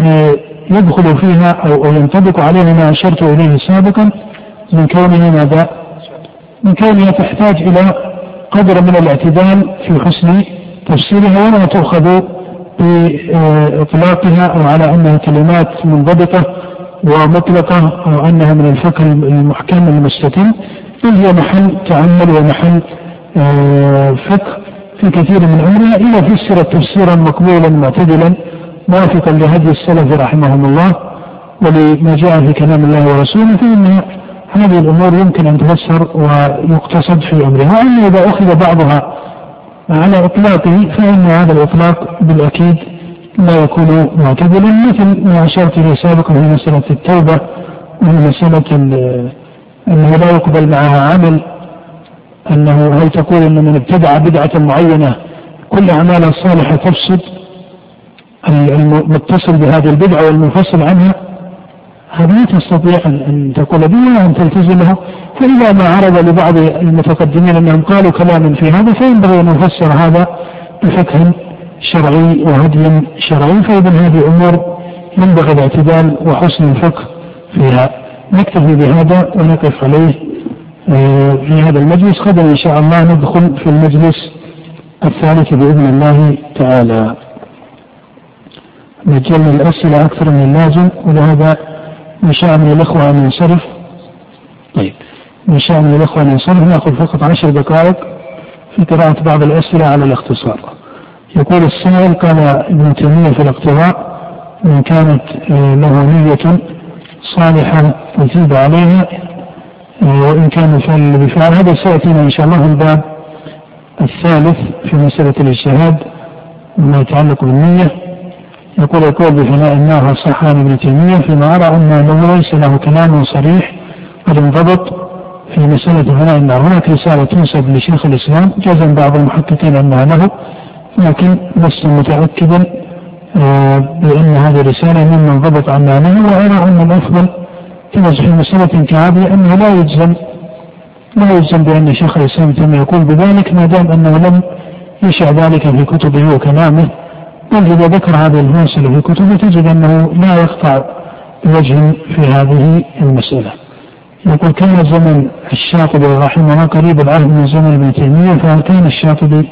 آه، يدخل فيها أو ينطبق عليها ما أشرت إليه سابقا من كونها ماذا؟ من كونها تحتاج إلى قدر من الاعتدال في حسن تفسيرها ولا تؤخذ بإطلاقها أو على أنها كلمات منضبطة ومطلقة أو أنها من الفقه المحكم المستتم بل هي محل تأمل ومحل آه، فقه في كثير من أمرها إذا فسرت تفسيرا مقبولا معتدلا موافقا لهدي السلف رحمهم الله ولما جاء في كلام الله ورسوله فإن هذه الأمور يمكن أن تفسر ويقتصد في أمرها. وأما إذا أخذ بعضها على إطلاقه فإن هذا الإطلاق بالأكيد لا يكون معتدلا مثل ما أشرت إليه سابقا في مسألة التوبة وفي مسألة أنه لا يقبل معها عمل أنه هل تقول أن من ابتدع بدعة معينة كل أعماله الصالحة تفسد؟ المتصل بهذه البدعة والمنفصل عنها؟ هذا لا تستطيع أن تقول به وأن تلتزمه. فإذا ما عرض لبعض المتقدمين أنهم قالوا كلاما في هذا فينبغي أن نفسر هذا بفقه شرعي وهدي شرعي فإذا هذه أمور ينبغي الاعتدال وحسن الفقه فيها. نكتفي بهذا ونقف عليه آه، في هذا المجلس. غدا إن شاء الله ندخل في المجلس الثالث بإذن الله تعالى. نجلنا الأسئلة أكثر من اللازم ولهذا إن شاء من الإخوة أن ينصرف طيب إن شاء من الإخوة أن ينصرف نأخذ فقط عشر دقائق في قراءة بعض الأسئلة على الاختصار. يقول السائل قال ابن تيمية في الاقتضاء إن كانت آه، له نية صالحة يزيد عليها آه، وإن كان الفعل بفعل هذا سيأتينا إن شاء الله الباب الثالث في مسألة الاجتهاد وما يتعلق بالنية. يقول القول بفناء النار صح عن ابن تيمية فيما أرى أنه ليس له كلام صريح قد انضبط في مسألة فناء النار. هناك رسالة تنسب لشيخ الإسلام جزم بعض المحققين أنها له لكن لست متأكدا بأن هذه الرسالة مما انضبط عن معناه وأرى أن الأفضل في مسألة كهذه أنه لا يجزم لا يجزم بأن شيخ الإسلام تيمية يقول بذلك ما دام أنه لم يشع ذلك في كتبه وكلامه بل إذا ذكر هذه المسألة في كتبه تجد أنه لا يقطع بوجه في هذه المسألة. يقول كان زمن الشاطبي رحمه الله قريب العهد من زمن ابن تيمية فهل كان الشاطبي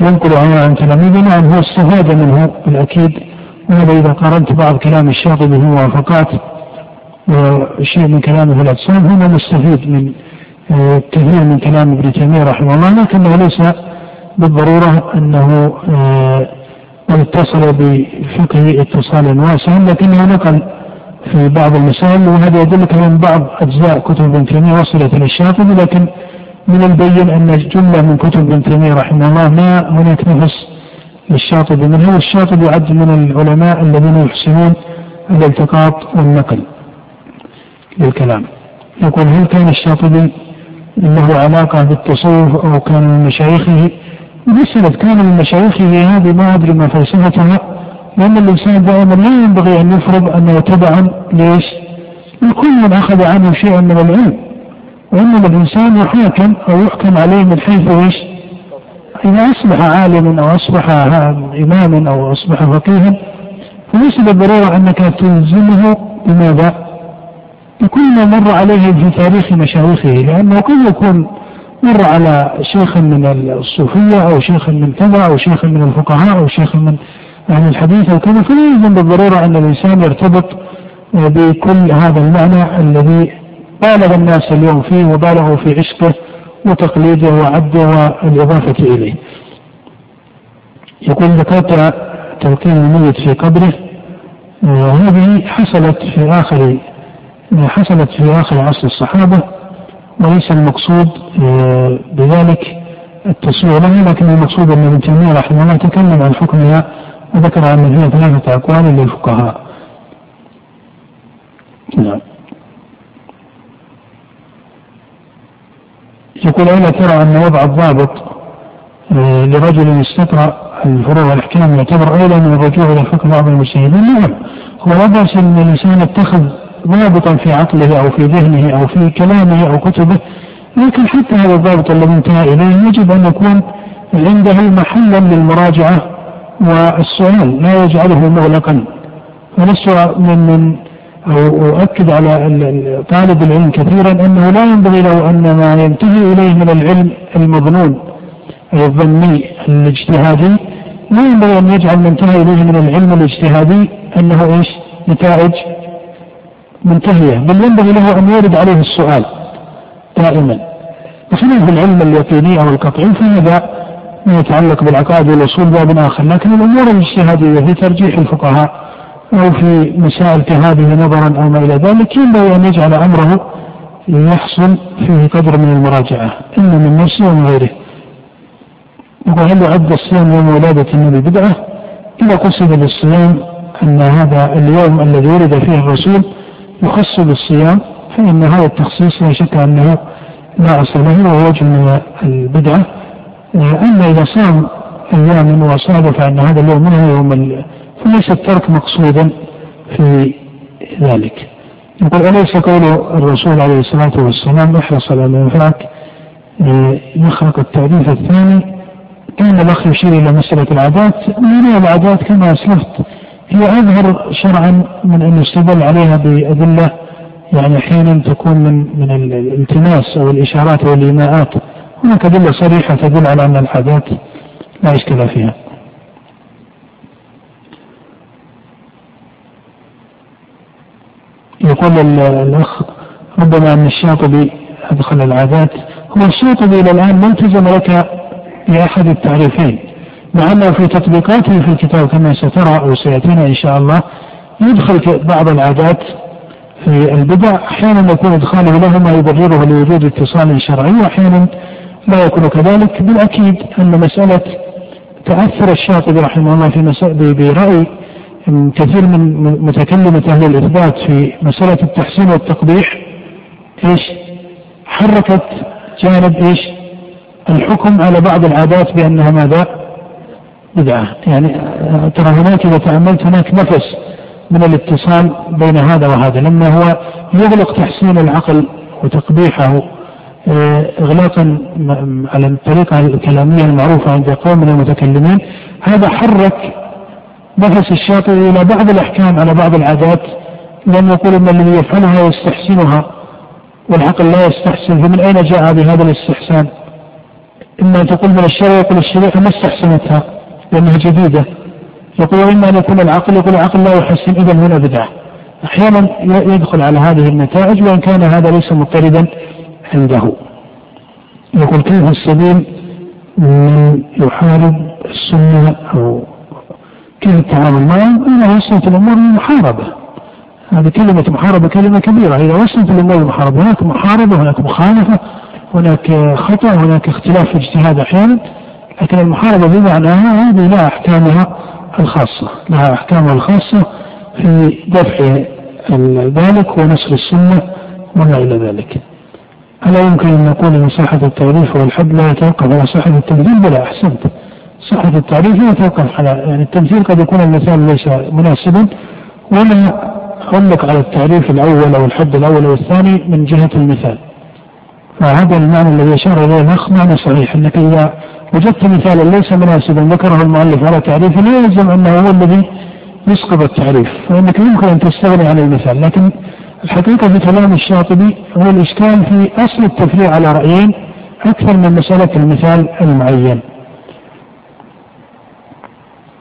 ينقل عن تلاميذه نعم هو استفاد منه بالأكيد وهذا إذا قارنت بعض كلام الشاطبي في موافقات وشيء من كلامه في الأجسام هنا مستفيد من آه، كثير من كلام ابن تيمية رحمه الله لكنه ليس بالضرورة أنه آه، اتصل بفقه اتصالا واسعا لكنه نقل في بعض المسائل وهذا يدلك من بعض أجزاء كتب ابن تيمية وصلت إلى الشاطبي لكن من البين أن جملة من كتب ابن تيمية رحمه الله ما هناك نفس للشاطبي منه والشاطبي يعد من العلماء الذين يحسنون الالتقاط والنقل للكلام. يقول هل كان الشاطبي له علاقة بالتصوف أو كان من مشايخه؟ مسألة كان من مشايخه هذه ما أدري ما فلسفتها لأن الإنسان دائما لا ينبغي أن يفرض أنه تبعا ليش؟ لكل من أخذ عنه شيئا من العلم. وإنما الإنسان يحاكم أو يحكم عليه من حيث إيش؟ إذا أصبح عالما أو أصبح إماما أو أصبح فقيها فليس بالضرورة أنك تلزمه بماذا؟ بكل ما مر عليه في تاريخ مشايخه لأنه قد يكون مر على شيخ من الصوفية أو شيخ من كذا أو شيخ من الفقهاء أو شيخ من أهل الحديث أو كذا فلا يلزم بالضرورة أن الإنسان يرتبط بكل هذا المعنى الذي بالغ الناس اليوم فيه وبالغوا في عشقه وتقليده وعده والإضافة إليه. يقول ذكرت تلقين الميت في قبره هذه حصلت في آخر حصلت في آخر عصر الصحابة وليس المقصود آه، بذلك التصوير له لكن المقصود أن ابن تيمية رحمه الله تكلم عن حكمها وذكر أن فيها ثلاثة أقوال للفقهاء. نعم. يقول ألا ترى أن وضع الضابط لرجل استقرأ الفروع والأحكام يعتبر أولى من الرجوع إلى حكم بعض المجتهدين نعم هو لا بأس أن الإنسان يتخذ ضابطا في عقله أو في ذهنه أو في كلامه أو كتبه لكن حتى هذا الضابط الذي انتهى إليه يجب أن يكون عنده محلا للمراجعة والسؤال لا يجعله مغلقا. ولست من من أو أؤكد على طالب العلم كثيرا أنه لا ينبغي له أن ما ينتهي إليه من العلم المظنون أي الظني الاجتهادي لا ينبغي أن يجعل ما انتهى إليه من العلم الاجتهادي أنه إيش؟ نتائج منتهية بل ينبغي له أن يورد عليه السؤال دائما بخلاف العلم اليقيني أو القطعي فهذا ما يتعلق بالعقائد والأصول باب آخر لكن الأمور الاجتهادية في ترجيح الفقهاء أو في مسائل كهذه نظرا أو ما إلى ذلك ينبغي أن يجعل أمره يحصل فيه قدر من المراجعة إما من نفسه ومن غيره وهل يعد الصيام يوم ولادة النبي بدعة؟ إذا قصد بالصيام أن هذا اليوم الذي ولد فيه الرسول يخص بالصيام فإن هذا التخصيص لا شك أنه لا أصل له وهو وجه من البدعة أما إذا صام أيام وصادف أن هذا اليوم منه يوم فليس الترك مقصودا في ذلك. يقول أليس قول الرسول عليه الصلاة والسلام احرص على الإنفاق يخرق التعريف الثاني كان الأخ يشير إلى مسألة العادات من العادات كما أسلفت هي أظهر شرعا من أن يستدل عليها بأدلة يعني أحيانا تكون من من الالتماس أو الإشارات أو الإيماءات هناك أدلة صريحة تدل على أن العادات لا إشكال فيها. يقول الأخ ربما أن الشاطبي أدخل العادات هو الشاطبي إلى الآن ملتزم لك بأحد التعريفين مع أنه في تطبيقاته في الكتاب كما سترى أو سيأتينا إن شاء الله يدخل بعض العادات في البدع. أحيانا يكون إدخاله له ما يبرره لوجود اتصال شرعي وأحيانا لا يكون كذلك. بالأكيد أن مسألة تأثر الشاطبي رحمه الله في برأي كثير من متكلمة أهل الإثبات في مسألة التحسين والتقبيح إيش؟ حركت جانب إيش؟ الحكم على بعض العادات بأنها ماذا؟ بدعة. يعني ترى هناك إذا تأملت هناك نفس من الاتصال بين هذا وهذا لما هو يغلق تحسين العقل وتقبيحه آه، اغلاقا على الطريقة الكلامية المعروفة عند قوم من المتكلمين هذا حرك نفس الشاطئ إلى بعض الأحكام على بعض العادات لأن يقول إن الذي يفعلها يستحسنها والعقل لا يستحسن فمن أين جاء بهذا الاستحسان؟ إما أن تقول من الشرع يقول الشريعة ما استحسنتها لأنها جديدة. يقول إما أن يكون العقل يقول العقل لا يحسن إذا هنا بدعه أحيانا يدخل على هذه النتائج وإن كان هذا ليس مضطردا عنده. يقول كيف السبيل من يحارب السنة أو كيف التعامل معه؟ إذا وصلت الأمور للمحاربة هذه كلمة محاربة كلمة كبيرة. إذا وصلت الأمور للمحاربة هناك محاربة هناك مخالفة هناك خطأ هناك اختلاف في اجتهاد أحيانا. لكن المحاربة بمعناها هذه لها أحكامها الخاصة. لها أحكامها الخاصة في دفع ذلك ونشر السنة وما إلى ذلك. ألا يمكن أن نقول أن صحة التعريف والحد لا يتوقف على صحة التكذيب بلا أحسنت. صحة التعريف لا يتوقف على يعني التمثيل قد يكون المثال ليس مناسبا ولا علق على التعريف الأول أو الحد الأول والثاني من جهة المثال. فهذا المعنى الذي أشار إليه الأخ معنى صحيح أنك إذا وجدت مثالا ليس مناسبا ذكره المؤلف على تعريف لا يلزم أنه هو الذي يسقط التعريف فإنك يمكن أن تستغني عن المثال. لكن الحقيقة في كلام الشاطبي هو الإشكال في أصل التفريع على رأيين أكثر من مسألة المثال المعين.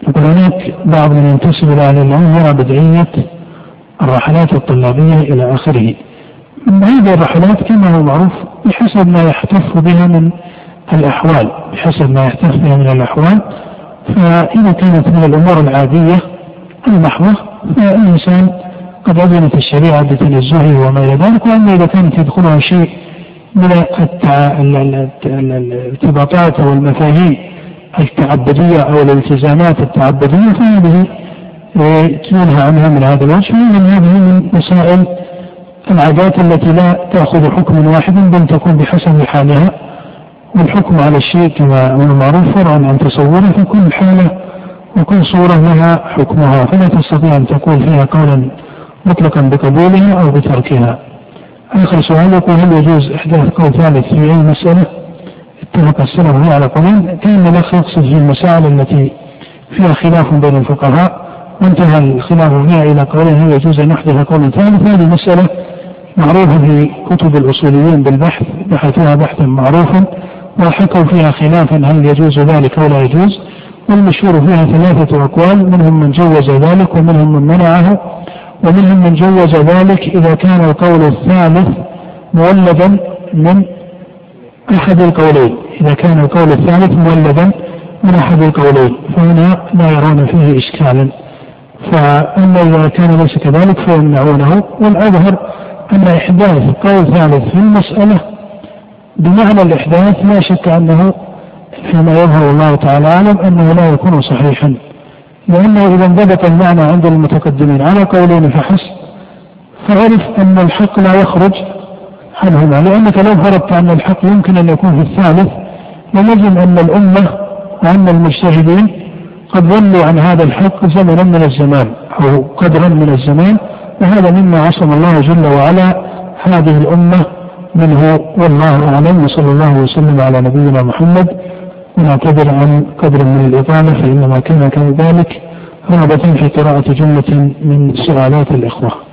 يقول هناك بعض من ينتسب إلى أهل العلم يرى بدعية الرحلات الطلابية إلى آخره. من هذه الرحلات كما هو معروف بحسب ما يحتف بها من الأحوال بحسب ما يحتف بها من الأحوال. فإذا كانت من الأمور العادية المحضة فالإنسان قد أذنت الشريعة بتنزهه وما إلى ذلك وأما إذا كانت يدخلها شيء من الارتباطات أو المفاهيم التعبدية أو الالتزامات التعبدية فهذه ينهى عنها من هذا الوجه ومن هذه من مسائل العادات التي لا تأخذ حكما واحدا بل تكون بحسب حالها. والحكم على الشيء كما هو معروف فرعا عن تصوره فكل حالة وكل صورة لها حكمها. فلا تستطيع أن تقول فيها قولا مطلقا بقبولها أو بتركها. آخر سؤال يقول هل يجوز إحداث قول ثالث في أي مسألة؟ فيها على قولين كان الأخ يقصد في المسائل التي فيها خلاف بين الفقهاء وانتهى الخلاف فيها إلى قولين هل يجوز أن يحدث قول ثالث هذه مسألة معروفة في كتب الأصوليين بالبحث بحثوها بحثا معروفا وحكوا فيها خلافا هل يجوز ذلك أو لا يجوز؟ والمشهور فيها ثلاثة أقوال منهم من جوز ذلك ومنهم من منعه ومنهم من جوز ذلك إذا كان القول الثالث مولدا من أحد القولين. إذا كان القول الثالث مولدا من أحد القولين فهنا لا يرون فيه إشكالا. فأما إذا كان ليس كذلك فيمنعونه والأظهر أن إحداث قول ثالث في المسألة بمعنى الإحداث لا شك أنه فيما يظهر الله تعالى أعلم أنه لا يكون صحيحا. لأنه إذا انضبط المعنى عند المتقدمين على قولين فحسب فعرف أن الحق لا يخرج عنهما لأنك لو فرضت أن الحق يمكن أن يكون في الثالث لنجد أن الأمة وأن المجتهدين قد ضلوا عن هذا الحق زمنا من الزمان أو قدرا من الزمان وهذا مما عصم الله جل وعلا هذه الأمة منه. والله أعلم وصلى الله وسلم على نبينا محمد. ونعتذر عن قدر من الإطالة فإنما كان كذلك رغبة في قراءة جملة من سؤالات الإخوة.